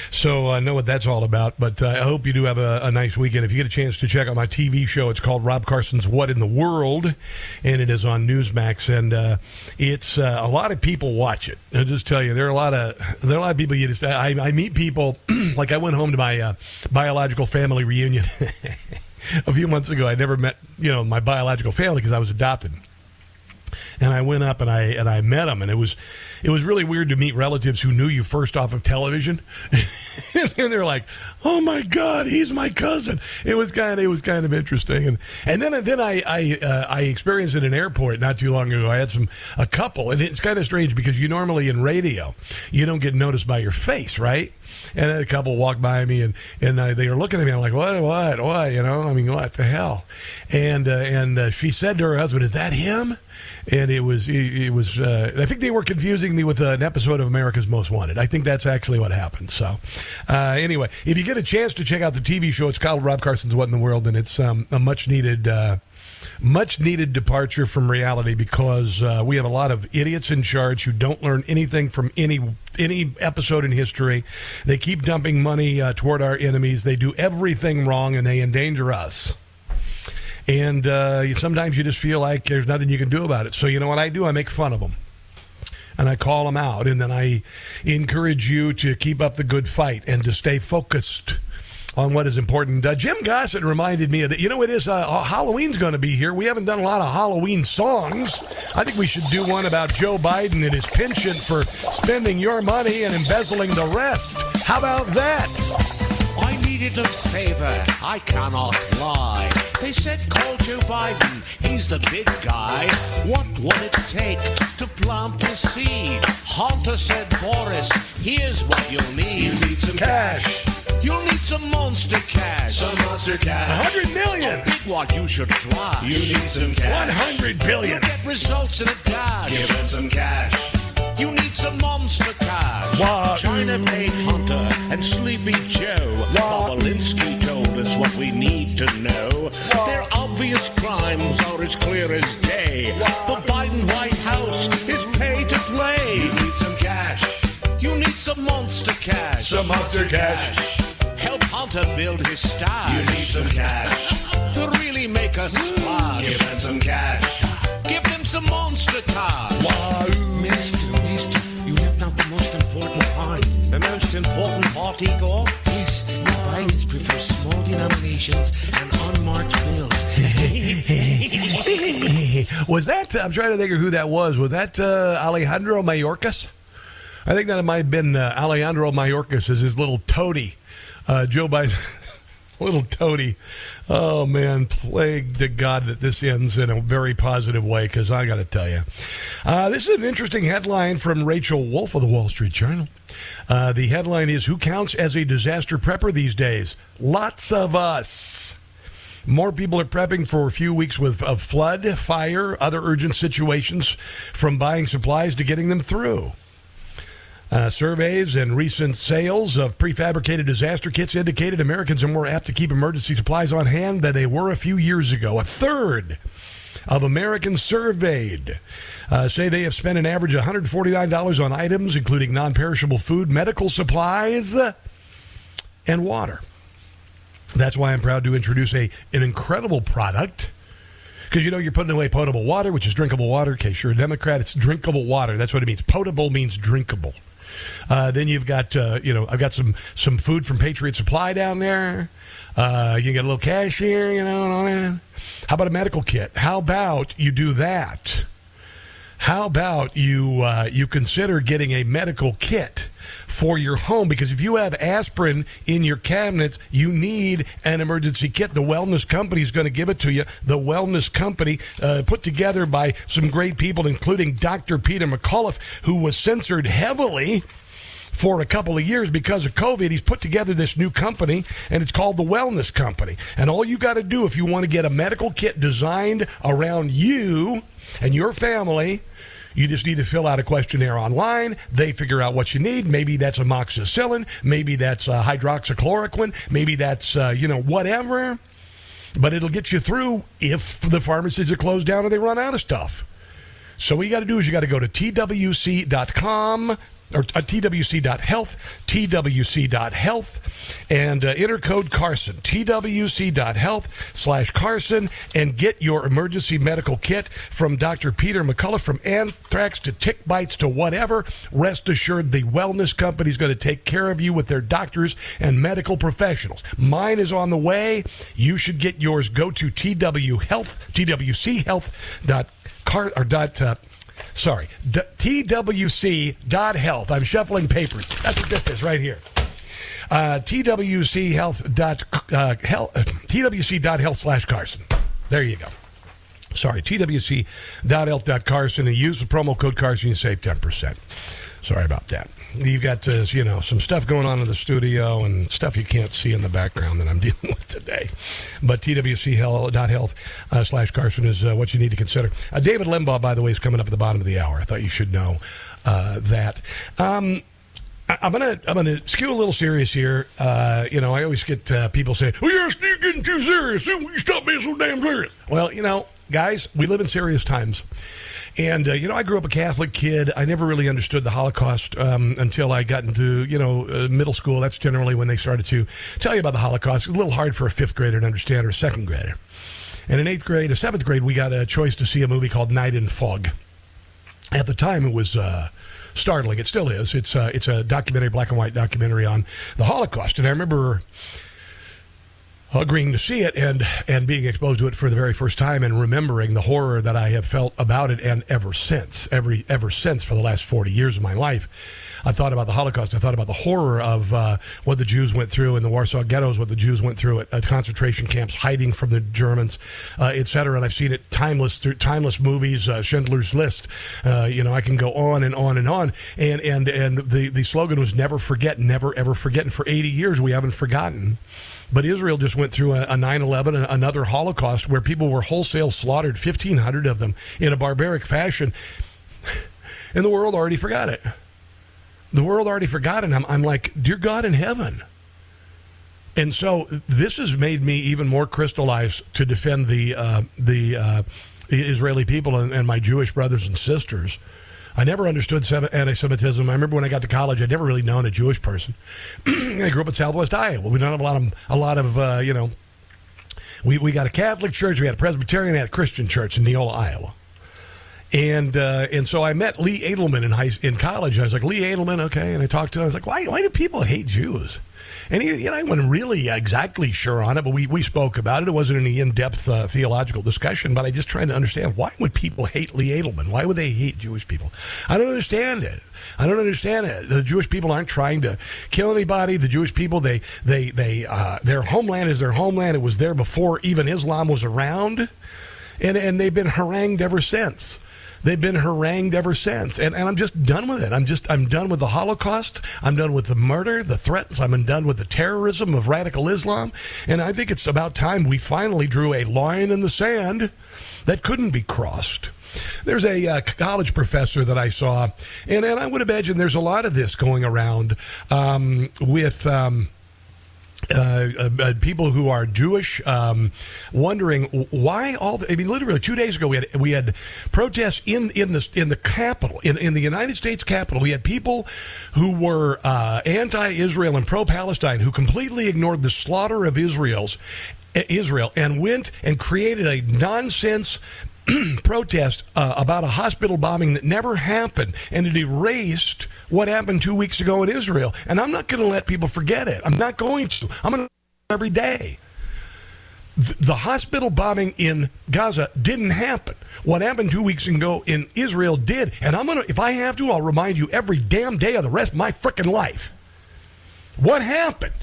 So I know what that's all about. But uh, I hope you do have a, a, nice weekend. If you get a chance to check out my TV show, it's called Rob Carson's What in the World, and it is on Newsmax. And uh, it's uh, a lot of people watch it. I'll just tell you, there are a lot of there are a lot of people. You just I, I meet people like I went home to my uh, biological family reunion. a few months ago, I never met, you know, my biological family because I was adopted and I went up and I and I met him, and it was it was really weird to meet relatives who knew you first off of television, and they're like, "Oh my God, he's my cousin." It was kind of it was kind of interesting, and and then then I I uh, I experienced at an airport not too long ago. I had some a couple, and it's kind of strange because you normally in radio you don't get noticed by your face, right? And then a couple walked by me, and and uh, they were looking at me. I'm like, what, what, what? You know, I mean, what the hell? And uh, and uh, she said to her husband, "Is that him?" and it was it, was uh, I think they were confusing me with an episode of America's Most Wanted. I think that's actually what happened. So uh, anyway, if you get a chance to check out the TV show, it's called Rob Carson's What in the World, and it's um, a much needed. Uh, much needed departure from reality because uh, we have a lot of idiots in charge who don't learn anything from any any episode in history. They keep dumping money uh, toward our enemies. They do everything wrong and they endanger us and uh, sometimes you just feel like there's nothing you can do about it. So you know what I do? I make fun of them. And I call them out, and then I encourage you to keep up the good fight and to stay focused on what is important. Uh, Jim Gossett reminded me of that. You know, it is uh, uh Halloween's going to be here. We haven't done a lot of Halloween songs. I think we should do one about Joe Biden and his penchant for spending your money and embezzling the rest. How about that? I needed a favor. I cannot lie. They said call Joe Biden, he's the big guy. What would it take to plant the seed? Hunter said, Boris, here's what you'll need. You need some cash. You'll need some monster cash. Some monster cash. A hundred million. A big one you should flash. You need some cash. One hundred billion. You'll get results in a dash. Give them some cash. You need some monster cash. What? China Bay Hunter and Sleepy Joe. Bobulinski told us what we need to know. What? Their obvious crimes are as clear as day. What? The Biden White House is paid to play. You need some cash. You need some monster cash. Some monster cash. Help Hunter build his star. You need some cash. to really make us splash. Give them some cash. Give them some monster cash. Wow. Mister, mister, you left out the most important part. The most important part, Igor? Yes, the Bidens prefer small denominations and unmarked bills. was that, I'm trying to think of who that was. Was that uh, Alejandro Mayorkas? I think that it might have been uh, Alejandro Mayorkas as his little toady. Uh, Joe Biden. little toady. Oh man, plague to God that this ends in a very positive way. Because I got to tell you, uh, this is an interesting headline from Rachel Wolfe of the Wall Street Journal. Uh, the headline is "Who counts as a disaster prepper these days? Lots of us." More people are prepping for a few weeks with of flood, fire, other urgent situations, from buying supplies to getting them through. Uh, surveys and recent sales of prefabricated disaster kits indicated Americans are more apt to keep emergency supplies on hand than they were a few years ago. A third of Americans surveyed uh, say they have spent an average of $149 on items, including non perishable food, medical supplies, and water. That's why I'm proud to introduce a, an incredible product because you know you're putting away potable water, which is drinkable water. In case you're a Democrat, it's drinkable water. That's what it means. Potable means drinkable. Uh, then you've got, uh, you know, I've got some some food from Patriot Supply down there. Uh, you can get a little cash here, you know. How about a medical kit? How about you do that? How about you uh, you consider getting a medical kit for your home? Because if you have aspirin in your cabinets, you need an emergency kit. The Wellness Company is going to give it to you. The Wellness Company, uh, put together by some great people, including Dr. Peter McCullough, who was censored heavily for a couple of years because of COVID. He's put together this new company, and it's called the Wellness Company. And all you got to do if you want to get a medical kit designed around you and your family you just need to fill out a questionnaire online. They figure out what you need. Maybe that's amoxicillin. Maybe that's uh, hydroxychloroquine. Maybe that's, uh, you know, whatever. but it'll get you through if the pharmacies are closed down or they run out of stuff. So what you got to do is you got to go to twc.com or uh, twc.health, twc.health, and uh, enter code Carson, twc.health slash Carson, and get your emergency medical kit from Dr. Peter McCullough from anthrax to tick bites to whatever. Rest assured, the wellness company is going to take care of you with their doctors and medical professionals. Mine is on the way. You should get yours. Go to twhealth, twchealth.car or dot, uh, sorry, D- twc.health. I'm shuffling papers. That's what this is right here. Uh, twchealth dot uh, health, twc.health slash Carson. There you go. Sorry, twc.health.carson and use the promo code Carson you save 10%. Sorry about that. You've got, you know, some stuff going on in the studio and stuff you can't see in the background that I'm dealing with today. But twc.health uh, slash Carson is uh, what you need to consider. Uh, David Limbaugh, by the way, is coming up at the bottom of the hour. I thought you should know uh, that. Um, I'm gonna I'm gonna skew a little serious here. Uh, you know, I always get uh, people saying, "Oh, you're you're getting too serious. You stop being so damn serious." Well, you know, guys, we live in serious times. And uh, you know, I grew up a Catholic kid. I never really understood the Holocaust um, until I got into you know uh, middle school. That's generally when they started to tell you about the Holocaust. A little hard for a fifth grader to understand or a second grader. And in eighth grade, or seventh grade, we got a choice to see a movie called Night and Fog. At the time, it was uh, startling. It still is. It's uh, it's a documentary, black and white documentary on the Holocaust. And I remember agreeing to see it and and being exposed to it for the very first time and remembering the horror that I have felt about it and ever since every ever since for the last 40 years of my life. I thought about the Holocaust. I thought about the horror of uh, what the Jews went through in the Warsaw ghettos what the Jews went through at, at concentration camps hiding from the Germans uh, etc and I've seen it timeless through timeless movies uh, Schindler's List. Uh, you know I can go on and on and on. And and and the the slogan was never forget never ever forget. And for 80 years we haven't forgotten but Israel just went through a, a 9/11, another Holocaust, where people were wholesale slaughtered, 1,500 of them in a barbaric fashion, and the world already forgot it. The world already forgot it. I'm, I'm like, dear God in heaven. And so this has made me even more crystallized to defend the uh, the, uh, the Israeli people and, and my Jewish brothers and sisters. I never understood anti-Semitism. I remember when I got to college, I'd never really known a Jewish person. I grew up in Southwest Iowa. We don't have a lot of a lot of uh, you know. We we got a Catholic church, we had a Presbyterian, we had a Christian church in Neola, Iowa. And uh, and so I met Lee Edelman in high in college. I was like Lee Edelman, okay. And I talked to him. I was like, why why do people hate Jews? And he, know, I wasn't really exactly sure on it, but we, we spoke about it. It wasn't any in depth uh, theological discussion, but I just trying to understand why would people hate Lee Edelman? Why would they hate Jewish people? I don't understand it. I don't understand it. The Jewish people aren't trying to kill anybody. The Jewish people, they they they uh, their homeland is their homeland. It was there before even Islam was around, and and they've been harangued ever since. They've been harangued ever since, and, and I'm just done with it. I'm just I'm done with the Holocaust. I'm done with the murder, the threats. I'm done with the terrorism of radical Islam, and I think it's about time we finally drew a line in the sand that couldn't be crossed. There's a uh, college professor that I saw, and, and I would imagine there's a lot of this going around um, with. Um, uh, uh, people who are Jewish um, wondering why all. The, I mean, literally two days ago we had we had protests in in the in the capital in, in the United States Capitol. We had people who were uh, anti-Israel and pro-Palestine who completely ignored the slaughter of Israel's Israel and went and created a nonsense protest uh, about a hospital bombing that never happened, and it erased what happened two weeks ago in Israel. And I'm not going to let people forget it. I'm not going to. I'm going to every day. The, hospital bombing in Gaza didn't happen. What happened two weeks ago in Israel did. And I'm going to, if I have to, I'll remind you every damn day of the rest of my freaking life. What happened?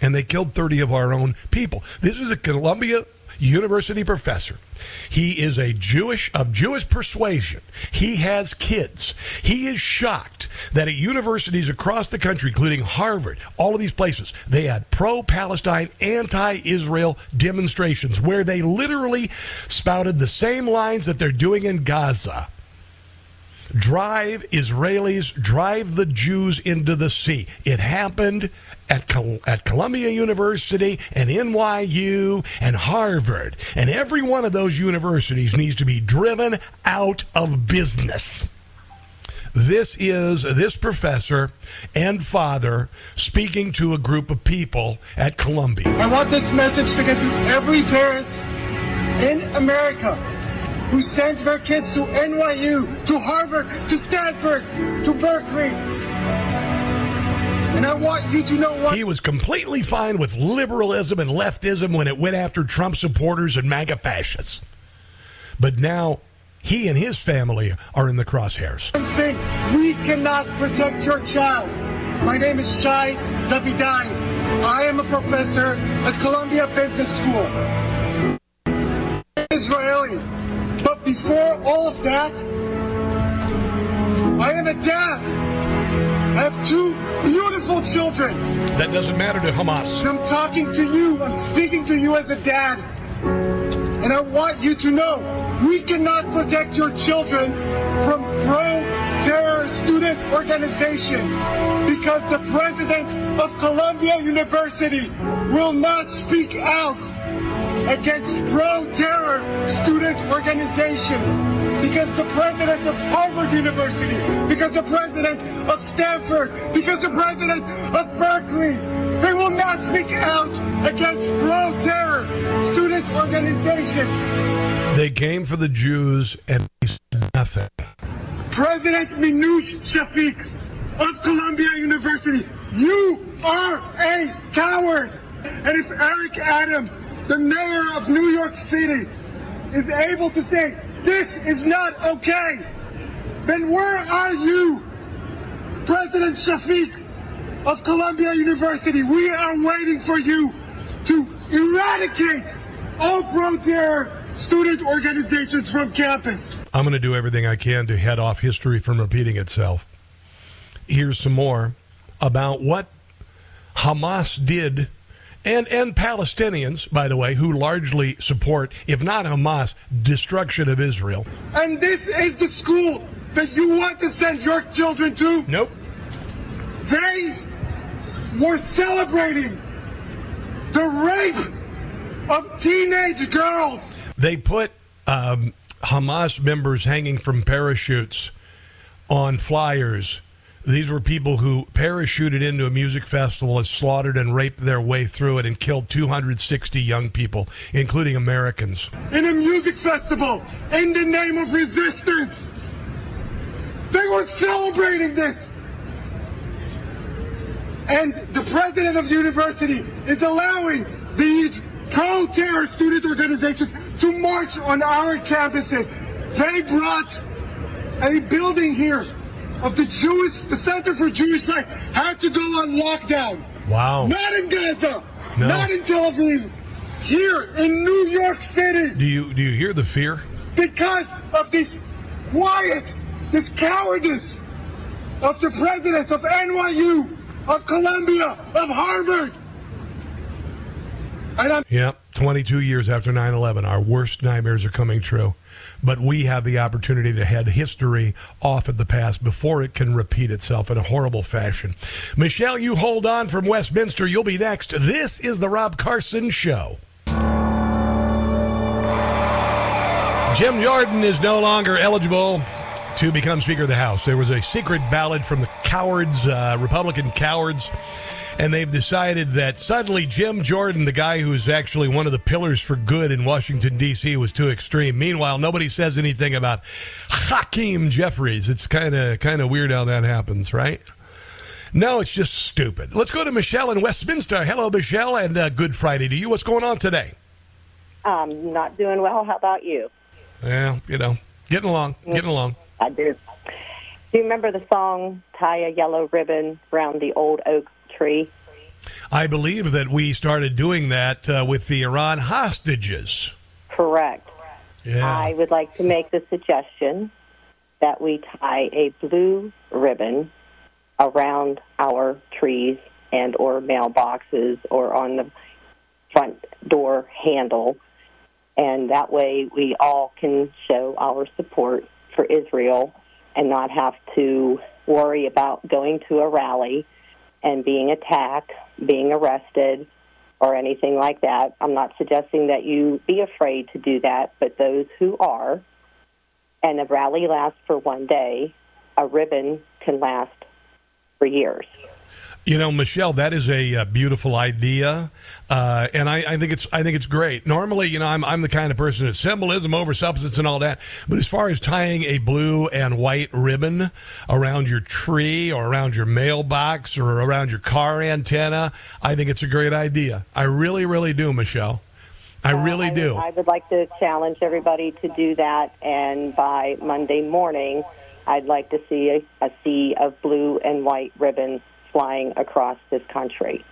And they killed 30 of our own people. This is a Columbia University professor. He is a Jewish of Jewish persuasion. He has kids. He is shocked that at universities across the country, including Harvard, all of these places, they had pro-Palestine, anti-Israel demonstrations where they literally spouted the same lines that they're doing in Gaza. drive Israelis, drive the Jews into the sea. It happened at, Col- at Columbia University and NYU and Harvard. And every one of those universities needs to be driven out of business. This is this professor and father speaking to a group of people at Columbia. I want this message to get to every parent in America who sends their kids to NYU, to Harvard, to Stanford, to Berkeley. And I want you to know what. He was completely fine with liberalism and leftism when it went after Trump supporters and MAGA fascists. But now he and his family are in the crosshairs. Thing, we cannot protect your child. My name is Shai Davidai. I am a professor at Columbia Business School. Israeli. But before all of that, I am a dad. I have two beautiful children. That doesn't matter to Hamas. And I'm talking to you. I'm speaking to you as a dad. And I want you to know we cannot protect your children from pro-terror student organizations because the president of Columbia University will not speak out against pro-terror student organizations because the president of Harvard University, because the president of Stanford, because the president of Berkeley, they will not speak out against pro-terror student organizations. They came for the Jews and they said nothing. President Minouche Shafik of Columbia University, you are a coward. And if Eric Adams, the mayor of New York City, is able to say, this is not okay, then where are you, President Shafik of Columbia University? We are waiting for you to eradicate all pro-terror student organizations from campus. I'm going to do everything I can to head off history from repeating itself. Here's some more about what Hamas did and and Palestinians, by the way, who largely support, if not Hamas, destruction of Israel. And this is the school that you want to send your children to? Nope. They were celebrating the rape of teenage girls. They put um, Hamas members hanging from parachutes on flyers. These were people who parachuted into a music festival and slaughtered and raped their way through it and killed 260 young people, including Americans. In a music festival, in the name of resistance. They were celebrating this. And the president of the university is allowing these pro-terror student organizations to march on our campuses. They brought a building here of the Jewish, the Center for Jewish Life had to go on lockdown. Wow. Not in Gaza. No. Not in Tel Aviv. Here in New York City. Do you do you hear the fear? Because of this quiet, this cowardice of the presidents of NYU, of Columbia, of Harvard. And I'm Yep, 22 years after 9 11, our worst nightmares are coming true. But we have the opportunity to head history off at the past before it can repeat itself in a horrible fashion. Michelle, you hold on from Westminster. You'll be next. This is The Rob Carson Show. Jim Jordan is no longer eligible to become Speaker of the House. There was a secret ballot from the cowards, uh, Republican cowards, and they've decided that suddenly Jim Jordan, the guy who is actually one of the pillars for good in Washington, D.C., was too extreme. Meanwhile, nobody says anything about Hakeem Jeffries. It's kind of kind of weird how that happens, right? No, it's just stupid. Let's go to Michelle in Westminster. Hello, Michelle, and uh, good Friday to you. What's going on today? Um, not doing well. How about you? Well, you know, getting along, getting along. I do. Do you remember the song "Tie a Yellow Ribbon Round the Old Oak Tree"? I believe that we started doing that uh, with the Iran hostages. Correct. Yeah. I would like to make the suggestion that we tie a blue ribbon around our trees and or mailboxes or on the front door handle and that way we all can show our support for Israel and not have to worry about going to a rally and being attacked, being arrested, or anything like that. I'm not suggesting that you be afraid to do that, but those who are, and a rally lasts for one day, a ribbon can last for years. You know, Michelle, that is a, uh, beautiful idea, uh, and I, I, think it's I think it's great. Normally, you know, I'm I'm the kind of person that symbolism over substance and all that, but as far as tying a blue and white ribbon around your tree or around your mailbox or around your car antenna, I think it's a great idea. I really, really do, Michelle. I really uh, I do. Would, I would like to challenge everybody to do that, and by Monday morning, I'd like to see a, a sea of blue and white ribbons flying across this country.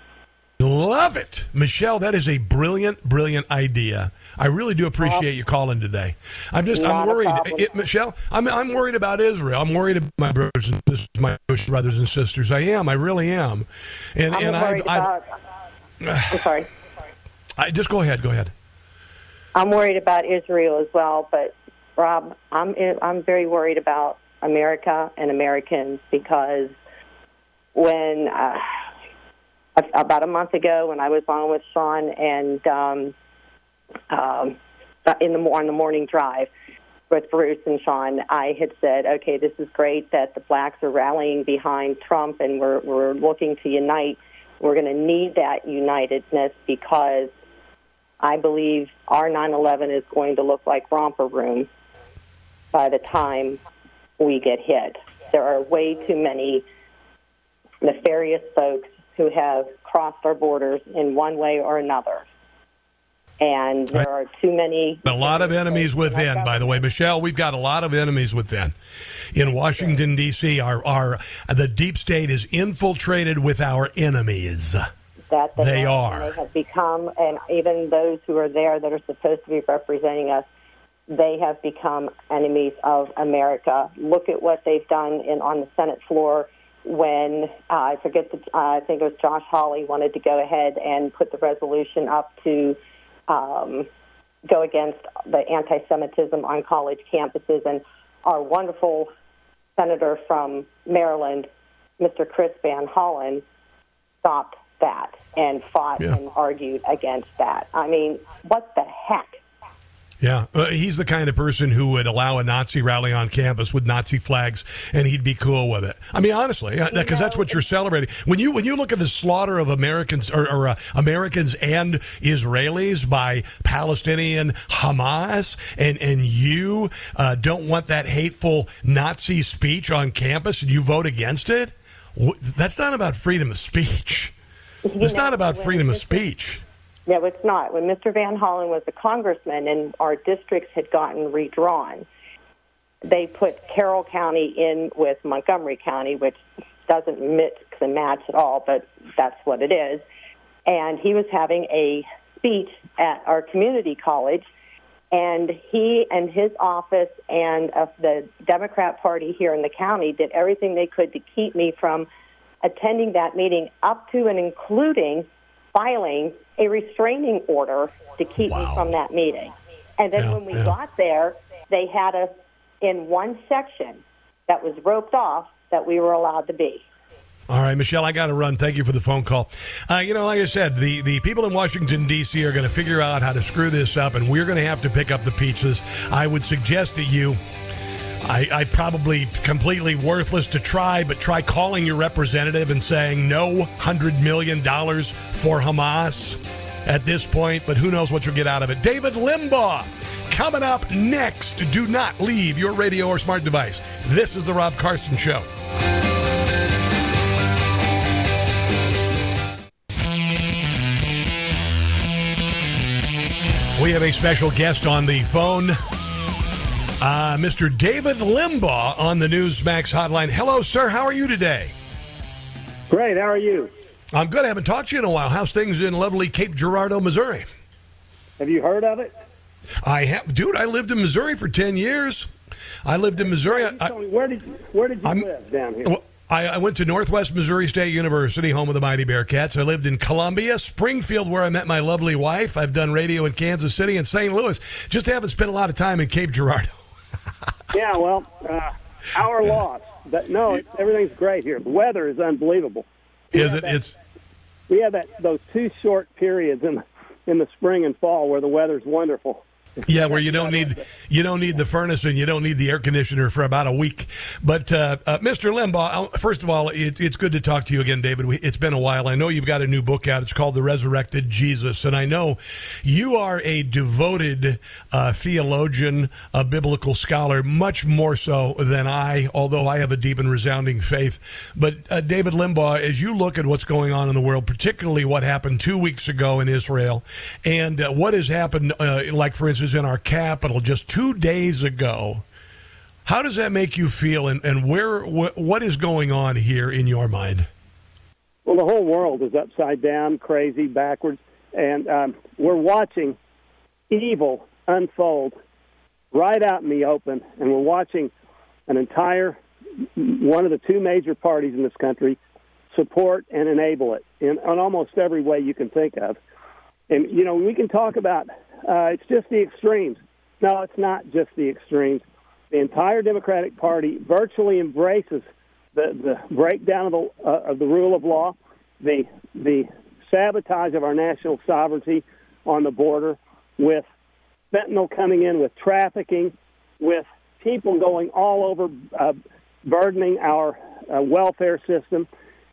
Love it. Michelle, that is a brilliant, brilliant idea. I really do appreciate you calling today. I'm just, I'm worried. Eh, it, eh, Michelle, I'm, I'm worried about Israel. I'm worried about my brothers and sisters, my brothers and sisters. I am. I really am. And, I'm and worried I, about, I, I'm sorry. I, just go ahead. Go ahead. I'm worried about Israel as well, but Rob, I'm, I'm very worried about America and Americans because when uh, about a month ago when I was on with Sean and um, um, in the on the morning drive with Bruce and Sean, I had said, okay, this is great that the blacks are rallying behind Trump and we're we're looking to unite. We're going to need that unitedness because I believe our 9/11 is going to look like romper room by the time we get hit. There are way too many nefarious folks who have crossed our borders in one way or another. And there are too many. A lot of enemies within, by the way, Michelle. We've got a lot of enemies within. In Washington D.C., our our the deep state is infiltrated with our enemies. That they, they are. They have become, and even those who are there that are supposed to be representing us, they have become enemies of America. Look at what they've done in on the Senate floor when uh, I forget the, uh, I think it was Josh Hawley wanted to go ahead and put the resolution up to um, go against the anti-Semitism on college campuses, and our wonderful senator from Maryland, Mr. Chris Van Hollen, stopped that and fought yeah. and argued against that. I mean, what the heck? Yeah, uh, he's the kind of person who would allow a Nazi rally on campus with Nazi flags, and he'd be cool with it. I mean, honestly, because uh, that's what you're celebrating when you when you look at the slaughter of Americans or, or uh, Americans and Israelis by Palestinian Hamas, and and you uh, don't want that hateful Nazi speech on campus, and you vote against it. That's not about freedom of speech. It's not about freedom of speech. No, it's not. When Mr. Van Hollen was a congressman and our districts had gotten redrawn, they put Carroll County in with Montgomery County, which doesn't mix and match at all, but that's what it is. And he was having a speech at our community college, and he and his office and uh, the Democrat Party here in the county did everything they could to keep me from attending that meeting, up to and including filing a restraining order to keep wow. me from that meeting. And then yeah, when we yeah. got there, they had us in one section that was roped off that we were allowed to be. All right, Michelle, I got to run. Thank you for the phone call. Uh, you know, like I said, the, the people in Washington, D.C. are going to figure out how to screw this up, and we're going to have to pick up the pieces. I would suggest to you I, I, probably completely worthless to try, but try calling your representative and saying no $100 million for Hamas at this point, but who knows what you'll get out of it. David Limbaugh coming up next. Do not leave your radio or smart device. This is The Rob Carson Show. We have a special guest on the phone. Uh, Mr. David Limbaugh on the Newsmax hotline. Hello, sir. How are you today? Great. How are you? I'm good. I haven't talked to you in a while. How's things in lovely Cape Girardeau, Missouri? Have you heard of it? I have, dude. I lived in Missouri for ten years. I lived in Missouri. I, where did you, where did you I'm, live down here? Well, I, I, went to Northwest Missouri State University, home of the Mighty Bearcats. I lived in Columbia, Springfield, where I met my lovely wife. I've done radio in Kansas City and St. Louis. Just haven't spent a lot of time in Cape Girardeau. Yeah, well, uh, our loss. But no, it's, everything's great here. The weather is unbelievable. Is it? That, it's. We have that those two short periods in in the spring and fall where the weather's wonderful. Yeah, where you don't need you don't need the furnace and you don't need the air conditioner for about a week. But uh, uh, Mr. Limbaugh, first of all, it, it's good to talk to you again, David. It's been a while. I know you've got a new book out. It's called The Resurrected Jesus, and I know you are a devoted uh, theologian, a biblical scholar, much more so than I. Although I have a deep and resounding faith, but uh, David Limbaugh, as you look at what's going on in the world, particularly what happened two weeks ago in Israel, and uh, what has happened, uh, like for instance in our capital just two days ago. How does that make you feel, and, and where wh- what is going on here in your mind? Well, the whole world is upside down, crazy, backwards, and um, we're watching evil unfold right out in the open, and we're watching an entire one of the two major parties in this country support and enable it in, in almost every way you can think of. And you know, we can talk about uh, it's just the extremes. No, it's not just the extremes. The entire Democratic Party virtually embraces the, the breakdown of the, uh, of the rule of law, the, the sabotage of our national sovereignty on the border, with fentanyl coming in, with trafficking, with people going all over, uh, burdening our uh, welfare system.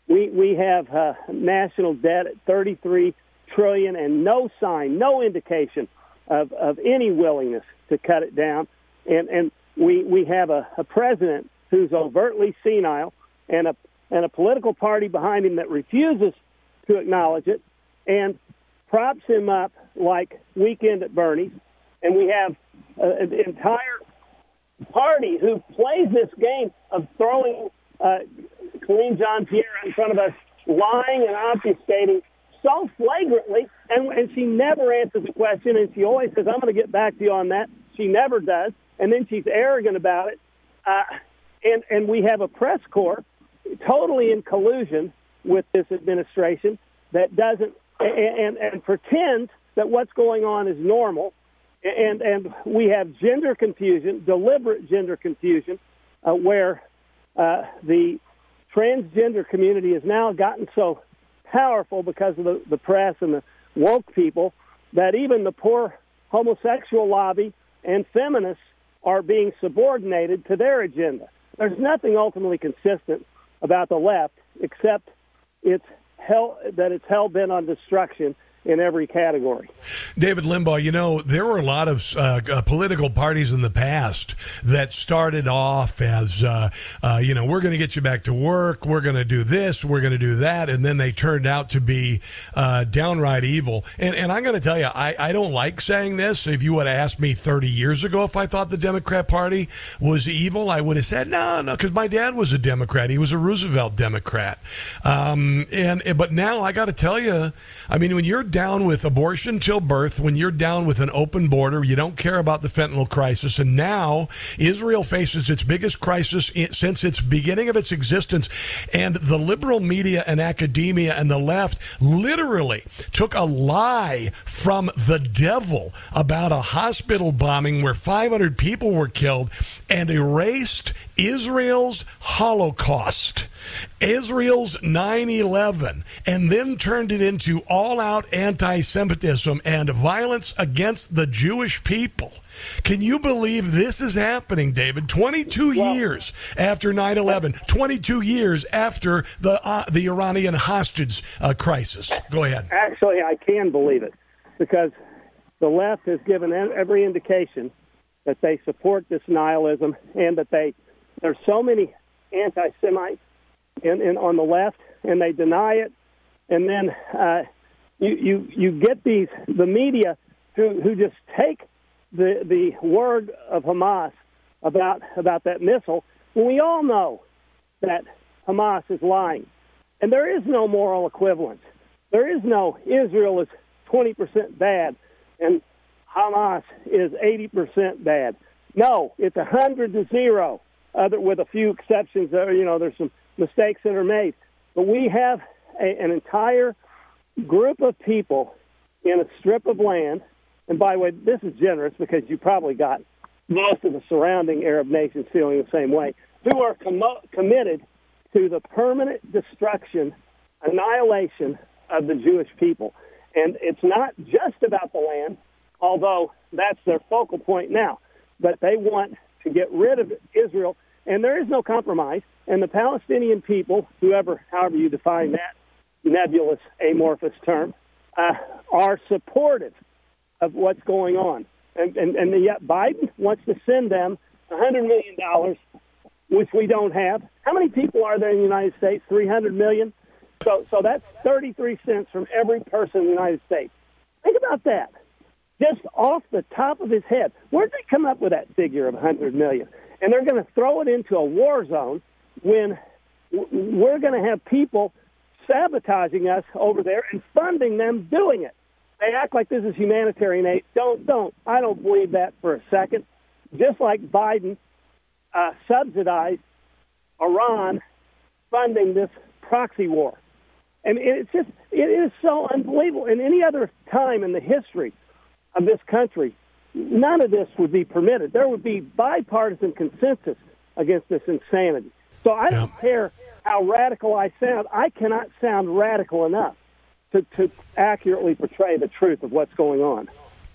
We, we have uh, national debt at 33 trillion and no sign, no indication of, of any willingness to cut it down. And, and we, we have a, a president who's overtly senile and a, and a political party behind him that refuses to acknowledge it and props him up like Weekend at Bernie's. And we have an entire party who plays this game of throwing uh, Karine Jean Pierre in front of us, lying and obfuscating so flagrantly, and, and she never answers the question, and she always says, I'm going to get back to you on that. She never does, and then she's arrogant about it. Uh, and, and we have a press corps totally in collusion with this administration that doesn't and, and, and pretends that what's going on is normal. And, and we have gender confusion, deliberate gender confusion, uh, where uh, the transgender community has now gotten so powerful because of the, the press and the woke people that even the poor homosexual lobby and feminists are being subordinated to their agenda. There's nothing ultimately consistent about the left except it's hell that it's hell bent on destruction in every category. David Limbaugh, you know, there were a lot of uh, uh, political parties in the past that started off as, uh, uh you know, we're going to get you back to work, we're going to do this, we're going to do that, and then they turned out to be uh, downright evil. And, and I'm going to tell you, I, I don't like saying this. If you would have asked me 30 years ago if I thought the Democrat Party was evil, I would have said, no, no, because my dad was a Democrat. He was a Roosevelt Democrat. Um, and But now I got to tell you, I mean, when you're down with abortion till birth, when you're down with an open border, you don't care about the fentanyl crisis, and now Israel faces its biggest crisis since its beginning of its existence, and the liberal media and academia and the left literally took a lie from the devil about a hospital bombing where 500 people were killed and erased Israel's Holocaust. Israel's 9 11, and then turned it into all out anti Semitism and violence against the Jewish people. Can you believe this is happening, David? 22 well, years after 9 11, 22 years after the, uh, the Iranian hostage uh, crisis. Go ahead. Actually, I can believe it because the left has given every indication that they support this nihilism and that they there's so many anti-Semites in, in, on the left, and they deny it. And then uh, you, you you get these the media who who just take the the word of Hamas about about that missile when we all know that Hamas is lying, and there is no moral equivalence. There is no Israel is twenty percent bad and Hamas is eighty percent bad. No, it's a hundred to zero. Other with a few exceptions, there you know there's some mistakes that are made. But we have a, an entire group of people in a strip of land. And by the way, this is generous because you probably got most of the surrounding Arab nations feeling the same way, who are com- committed to the permanent destruction, annihilation of the Jewish people. And it's not just about the land, although that's their focal point now, but they want to get rid of Israel, and there is no compromise. And the Palestinian people, whoever, however you define that nebulous, amorphous term, uh, are supportive of what's going on. And, and, and yet Biden wants to send them $100 million, which we don't have. How many people are there in the United States? 300 million? So, so that's 33 cents from every person in the United States. Think about that. Just off the top of his head. Where'd they come up with that figure of 100 million? And they're going to throw it into a war zone when we're going to have people sabotaging us over there and funding them doing it. They act like this is humanitarian aid. Don't, don't. I don't believe that for a second. Just like Biden uh, subsidized Iran funding this proxy war. And it's just, it is so unbelievable. In any other time in the history of this country, none of this would be permitted. There would be bipartisan consensus against this insanity. So I don't care how radical I sound. I cannot sound radical enough to, to accurately portray the truth of what's going on.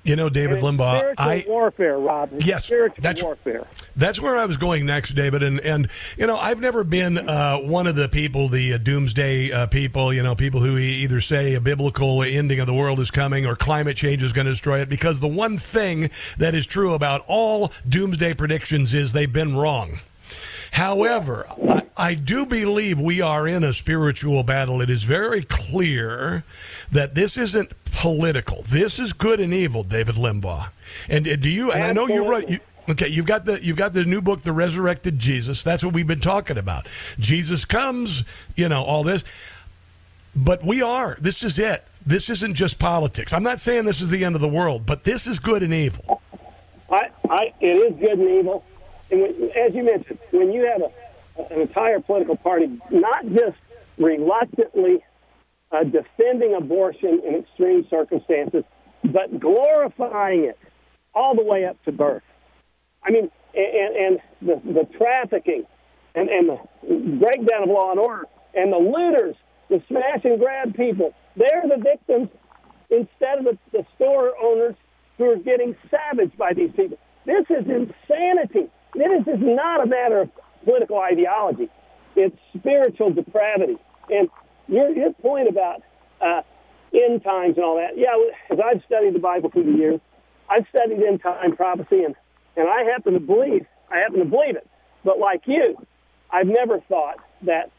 You know, David Limbaugh, I warfare, Rob. It's yes, spiritual that's warfare. That's where I was going next, David. And and you know, I've never been uh, one of the people, the uh, doomsday uh, people. You know, people who either say a biblical ending of the world is coming or climate change is going to destroy it. Because the one thing that is true about all doomsday predictions is they've been wrong. However, I, I, do believe we are in a spiritual battle. It is very clear that this isn't political. This is good and evil, David Limbaugh. And uh, do you? And I know you're right. You, Okay, you've got the you've got the new book, The Resurrected Jesus. That's what we've been talking about. Jesus comes, you know, all this. But we are. This is it. This isn't just politics. I'm not saying this is the end of the world, but this is good and evil. I, I it is good and evil. And when, as you mentioned, when you have a, an entire political party not just reluctantly uh, defending abortion in extreme circumstances, but glorifying it all the way up to birth. I mean, and, and the, the trafficking and, and the breakdown of law and order and the looters, the smash and grab people, they're the victims instead of the, the store owners who are getting savaged by these people. This is insanity. This is not a matter of political ideology. It's spiritual depravity. And your, your point about uh, end times and all that, yeah, as I've studied the Bible through the years, I've studied end time prophecy, and, and I happen to believe, I happen to believe it. But like you, I've never thought that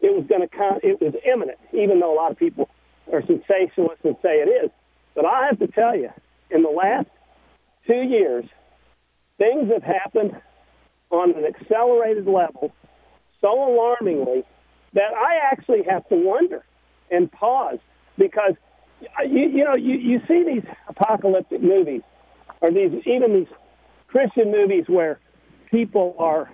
it was going to come, it was imminent, even though a lot of people are sensationalists and say it is. But I have to tell you, in the last two years, things have happened on an accelerated level so alarmingly that I actually have to wonder and pause because uh, you, you know you, you see these apocalyptic movies or these even these Christian movies where people are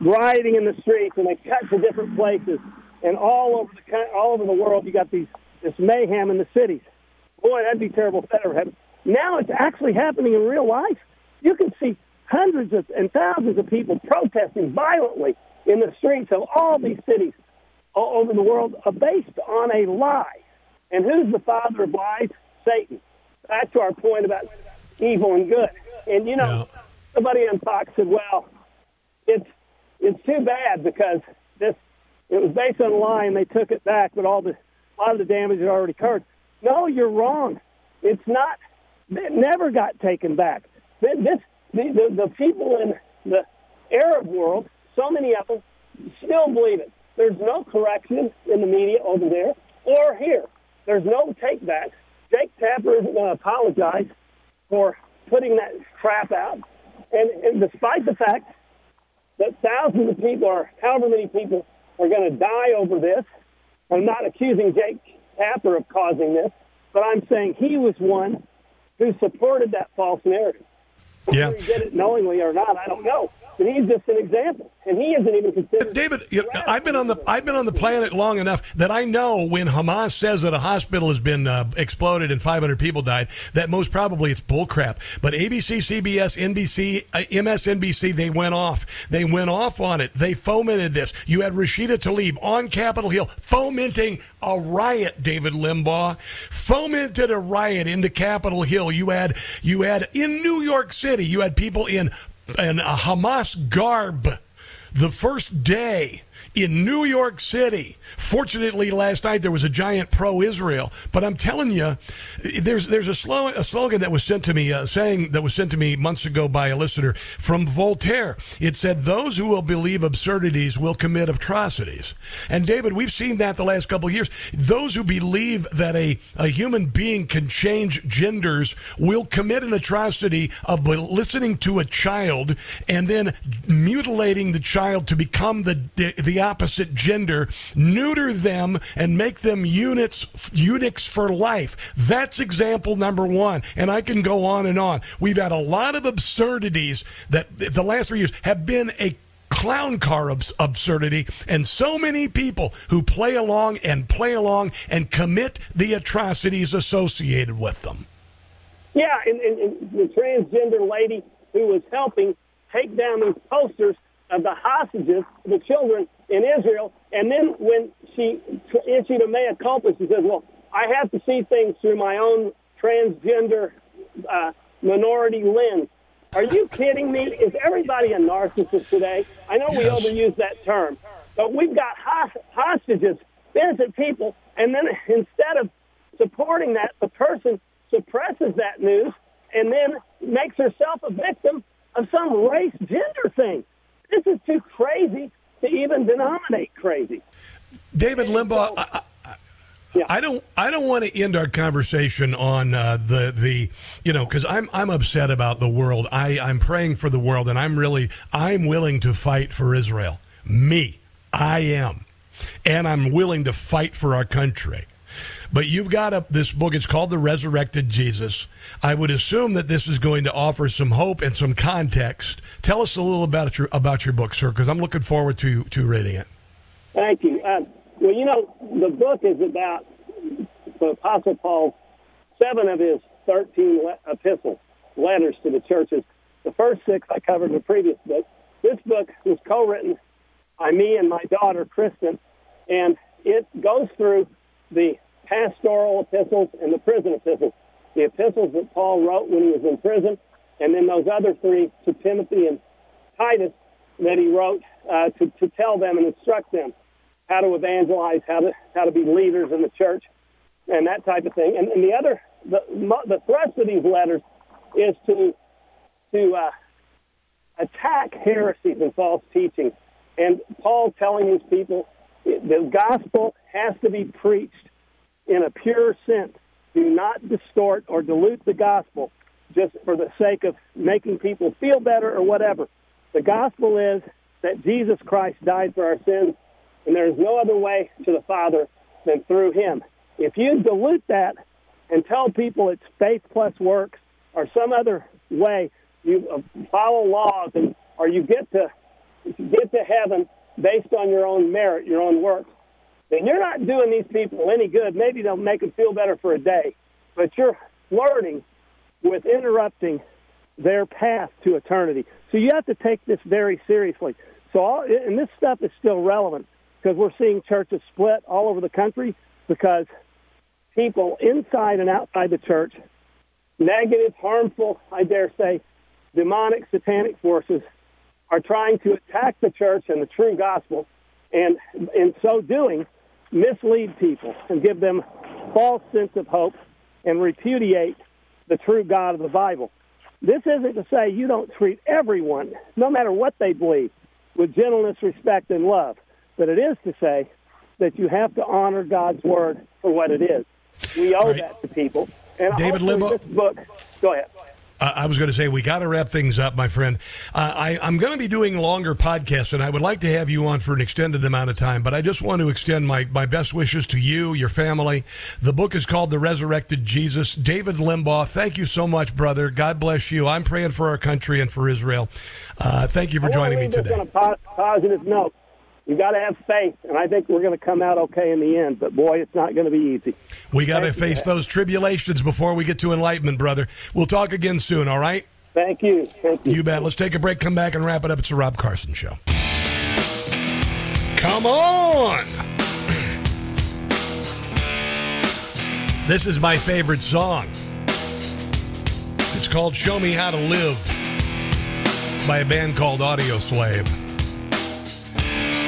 rioting in the streets and they cut to different places and all over the all over the world you got these this mayhem in the cities. Boy, that'd be terrible if that ever happened. Now it's actually happening in real life. You can see hundreds of, and thousands of people protesting violently in the streets of all these cities all over the world are based on a lie. And who's the father of lies? Satan. Back to our point about evil and good. And you know, yeah. somebody on Fox said, "Well, it's it's too bad because this it was based on a lie and they took it back, but all the a lot of the damage had already occurred." No, you're wrong. It's not. It never got taken back. This the, the, the people in the Arab world, so many of them, still believe it. There's no correction in the media over there or here. There's no take back. Jake Tapper isn't going uh, to apologize for putting that crap out. And, and despite the fact that thousands of people or however many people are going to die over this, I'm not accusing Jake Tapper of causing this, but I'm saying he was one who supported that false narrative. Yeah. Whether he did it knowingly or not, I don't know. And he's just an example, and he isn't even considered. David, you know, I've been on the I've been on the planet long enough that I know when Hamas says that a hospital has been uh, exploded and 500 people died, that most probably it's bullcrap. But ABC, CBS, NBC, uh, MSNBC, they went off. They went off on it. They fomented this. You had Rashida Tlaib on Capitol Hill fomenting a riot. David Limbaugh fomented a riot into Capitol Hill. You had you had in New York City. You had people in in a Hamas garb the first day in New York City. Fortunately, last night there was a giant pro-Israel. But I'm telling you, there's there's a, slow, a slogan that was sent to me, uh, saying that was sent to me months ago by a listener from Voltaire. It said, "Those who will believe absurdities will commit atrocities." And David, we've seen that the last couple years. Those who believe that a a human being can change genders will commit an atrocity of listening to a child and then mutilating the child to become the the opposite gender, neuter them, and make them units eunuchs for life. That's example number one. And I can go on and on. We've had a lot of absurdities that the last three years have been a clown car abs- absurdity, and so many people who play along and play along and commit the atrocities associated with them. Yeah, and, and, and the transgender lady who was helping take down these posters of the hostages, the children in Israel. And then when she issued a mea culpa, she says, well, I have to see things through my own transgender uh, minority lens. Are you kidding me? Is everybody a narcissist today? I know we overuse that term, but we've got hostages, innocent people, and then instead of supporting that, the person suppresses that news and then makes herself a victim of some race gender thing. This is too crazy to even denominate crazy. David Limbaugh, I, I, yeah. I don't. I don't want to end our conversation on uh, the the you know because I'm I'm upset about the world. I I'm praying for the world, and I'm really I'm willing to fight for Israel. Me, I am, and I'm willing to fight for our country. But you've got a, this book. It's called The Resurrected Jesus. I would assume that this is going to offer some hope and some context. Tell us a little about your about your book, sir, because I'm looking forward to to reading it. Thank you. Uh, well, you know, the book is about the Apostle Paul, seven of his 13 le- epistles, letters to the churches. The first six I covered in the previous book. This book was co-written by me and my daughter, Kristen, and it goes through the pastoral epistles and the prison epistles. The epistles that Paul wrote when he was in prison, and then those other three to Timothy and Titus that he wrote uh, to, to tell them and instruct them how to evangelize, how to how to be leaders in the church, and that type of thing. And, and the other, the, the thrust of these letters is to to uh, attack heresies and false teaching. And Paul telling his people the gospel has to be preached in a pure sense. Do not distort or dilute the gospel just for the sake of making people feel better or whatever. The gospel is that Jesus Christ died for our sins, and there is no other way to the Father than through him. If you dilute that and tell people it's faith plus works or some other way, you uh, follow laws and or you get to get to heaven based on your own merit, your own works, then you're not doing these people any good. Maybe they'll make them feel better for a day, but you're flirting with interrupting their path to eternity. So you have to take this very seriously. So, all, and this stuff is still relevant because we're seeing churches split all over the country because people inside and outside the church, negative, harmful, I dare say, demonic, satanic forces, are trying to attack the church and the true gospel, and in so doing, mislead people and give them false sense of hope and repudiate the true God of the Bible. This isn't to say you don't treat everyone, no matter what they believe, with gentleness, respect, and love, but it is to say that you have to honor God's word for what it is. We owe right. that to people. And David this book. Go ahead. Uh, I was going to say we got to wrap things up, my friend. Uh, I, I'm going to be doing longer podcasts, and I would like to have you on for an extended amount of time. But I just want to extend my my best wishes to you, your family. The book is called The Resurrected Jesus. David Limbaugh, thank you so much, brother. God bless you. I'm praying for our country and for Israel. Uh, thank you for joining me today. On a po- positive note, you got to have faith, and I think we're going to come out okay in the end. But boy, it's not going to be easy. We got to face those tribulations before we get to enlightenment, brother. We'll talk again soon. All right. Thank you. Thank you. You bet. Let's take a break, come back, and wrap it up. It's the Rob Carson Show. Come on. This is my favorite song. It's called Show Me How to Live by a band called Audioslave,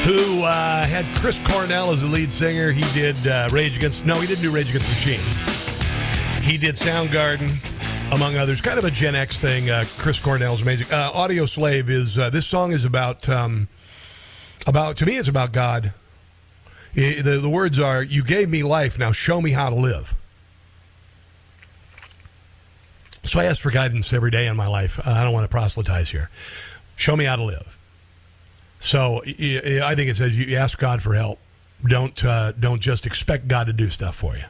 who uh, had Chris Cornell as the lead singer. He did uh, Rage Against, no, he didn't do Rage Against the Machine. He did Soundgarden, among others. Kind of a Gen X thing. Uh, Chris Cornell's amazing. Uh, Audioslave is, uh, this song is about, um, about, to me, it's about God. I- the, the words are, You gave me life, now show me how to live. So I ask for guidance every day in my life. Uh, I don't want to proselytize here. Show me how to live. So I think it says you ask God for help. Don't uh, don't just expect God to do stuff for you.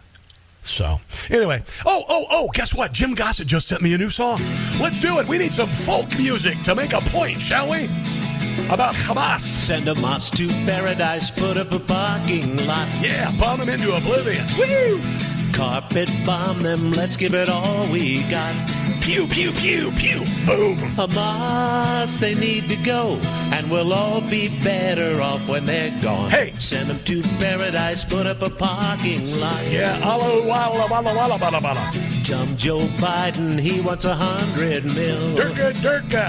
So anyway, oh oh oh, guess what? Jim Gossett just sent me a new song. Let's do it. We need some folk music to make a point, shall we? About Hamas. Send Hamas to paradise, put up a parking lot. Yeah, bomb them into oblivion. Woo! Carpet bomb them, let's give it all we got. Pew, pew, pew, pew. Boom. Hamas, they need to go, and we'll all be better off when they're gone. Hey! Send them to paradise, put up a parking lot. Yeah, alla, walla, walla, walla, walla, walla. Jump Joe Biden, he wants a hundred mil. Durka, durka.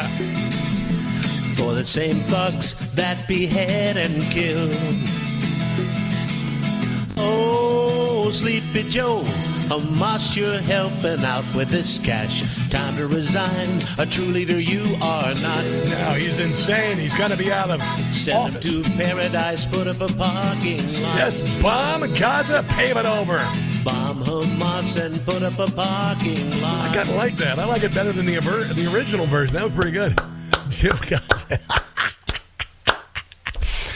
For the same thugs that behead and kill. Oh, Sleepy Joe, Hamas, you're helping out with this cash. Time to resign. A true leader you are not. No, he's insane. He's going to be out of Send him to paradise, put up a parking lot. Yes, bomb Gaza, pave it over. Bomb Hamas and put up a parking lot. I kind of like that. I like it better than the aver- the original version. That was pretty good. Jim Gaza.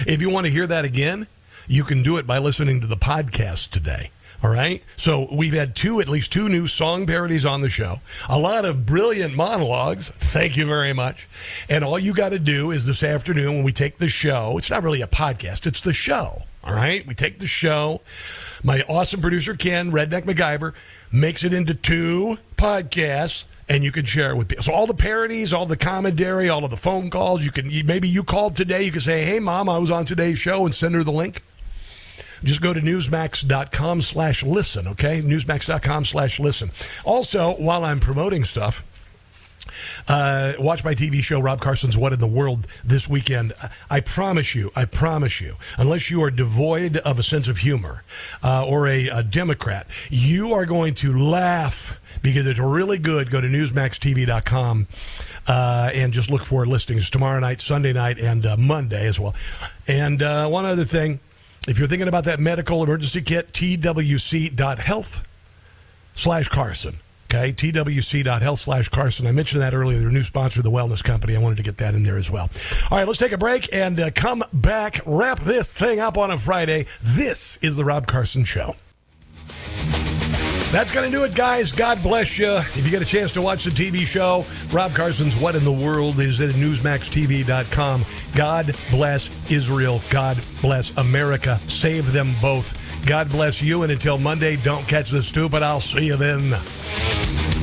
if you want to hear that again, you can do it by listening to the podcast today. All right. So we've had two, at least two new song parodies on the show. A lot of brilliant monologues. Thank you very much. And all you got to do is this afternoon when we take the show, it's not really a podcast, it's the show. All right. We take the show. My awesome producer, Ken, Redneck MacGyver, makes it into two podcasts. And you can share it with people. So all the parodies, all the commentary, all of the phone calls. You can maybe you called today. You can say, "Hey, mom, I was on today's show," and send her the link just go to newsmax.com slash listen okay newsmax.com slash listen also while i'm promoting stuff uh, watch my TV show, Rob Carson's What in the World, this weekend. I promise you, I promise you, unless you are devoid of a sense of humor uh, or a, a Democrat, you are going to laugh because it's really good. Go to NewsMaxTV.com uh, and just look for listings tomorrow night, Sunday night, and uh, Monday as well. And uh, one other thing if you're thinking about that medical emergency kit, twc.health slash Carson. Okay, twc.health slash Carson. I mentioned that earlier. Their new sponsor, the Wellness Company. I wanted to get that in there as well. All right, let's take a break and uh, come back. Wrap this thing up on a Friday. This is the Rob Carson Show. That's going to do it, guys. God bless you. If you get a chance to watch the TV show, Rob Carson's What in the World is at NewsMaxTV.com. God bless Israel. God bless America. Save them both. God bless you. And until Monday, don't catch the stupid. I'll see you then.